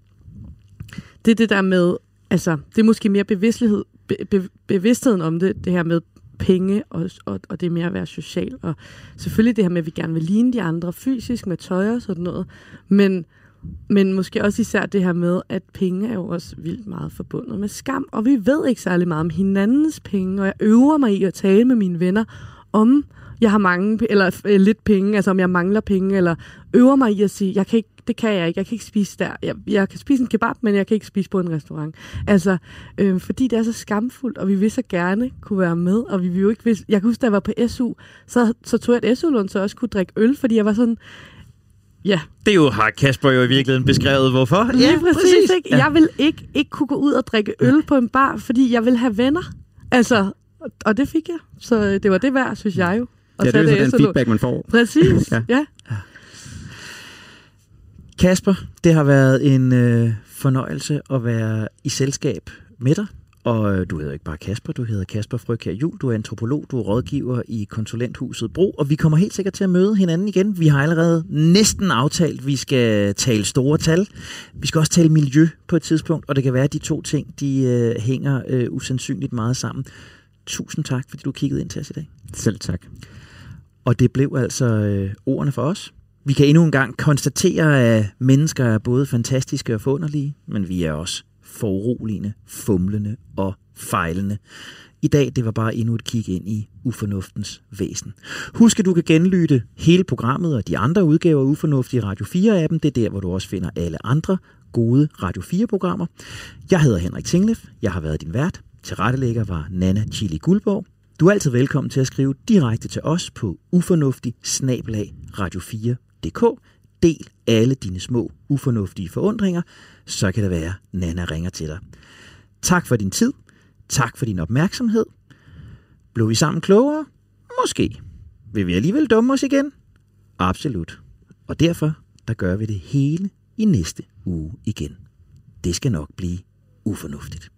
S2: det er det der med, altså, det er måske mere bevidsthed, be, be, bevidstheden om det, det her med penge, og, og, og det med mere at være social. Og selvfølgelig det her med, at vi gerne vil ligne de andre fysisk med tøj og sådan noget, men men måske også især det her med, at penge er jo også vildt meget forbundet med skam. Og vi ved ikke særlig meget om hinandens penge, og jeg øver mig i at tale med mine venner om, jeg har mange, eller øh, lidt penge, altså om jeg mangler penge, eller øver mig i at sige, jeg kan ikke, det kan jeg ikke, jeg kan ikke spise der. Jeg, jeg kan spise en kebab, men jeg kan ikke spise på en restaurant. Altså, øh, fordi det er så skamfuldt, og vi vil så gerne kunne være med, og vi vil jo ikke, hvis, jeg kan huske, da jeg var på SU, så, så tog jeg et SU-lån, så jeg også kunne drikke øl, fordi jeg var sådan, Ja.
S1: Det er jo, har Kasper jo i virkeligheden beskrevet, hvorfor.
S2: Lige ja, præcis. præcis. Ikke?
S1: Ja.
S2: Jeg vil ikke, ikke kunne gå ud og drikke øl på en bar, fordi jeg vil have venner. Altså, og det fik jeg. Så det var det værd, synes jeg jo. Og
S4: Ja, det er jo så den feedback, man får.
S2: Præcis, ja. ja.
S1: Kasper, det har været en øh, fornøjelse at være i selskab med dig. Og øh, du hedder ikke bare Kasper, du hedder Kasper Frøkær Jul, du er antropolog, du er rådgiver i konsulenthuset Bro, og vi kommer helt sikkert til at møde hinanden igen. Vi har allerede næsten aftalt, at vi skal tale store tal. Vi skal også tale miljø på et tidspunkt, og det kan være, at de to ting de øh, hænger øh, usandsynligt meget sammen. Tusind tak, fordi du kiggede ind til os i dag.
S4: Selv tak.
S1: Og det blev altså øh, ordene for os. Vi kan endnu en gang konstatere, at mennesker er både fantastiske og forunderlige, men vi er også foruroligende, fumlende og fejlende. I dag, det var bare endnu et kig ind i ufornuftens væsen. Husk, at du kan genlytte hele programmet og de andre udgaver af Ufornuft i Radio 4-appen. Det er der, hvor du også finder alle andre gode Radio 4-programmer. Jeg hedder Henrik Tinglef. Jeg har været din vært. Tilrettelægger var Nana Chili Guldborg. Du er altid velkommen til at skrive direkte til os på ufornuftig radio 4dk Del alle dine små ufornuftige forundringer, så kan det være, Nana ringer til dig. Tak for din tid. Tak for din opmærksomhed. Blev vi sammen klogere? Måske. Vil vi alligevel dumme os igen? Absolut. Og derfor, der gør vi det hele i næste uge igen. Det skal nok blive ufornuftigt.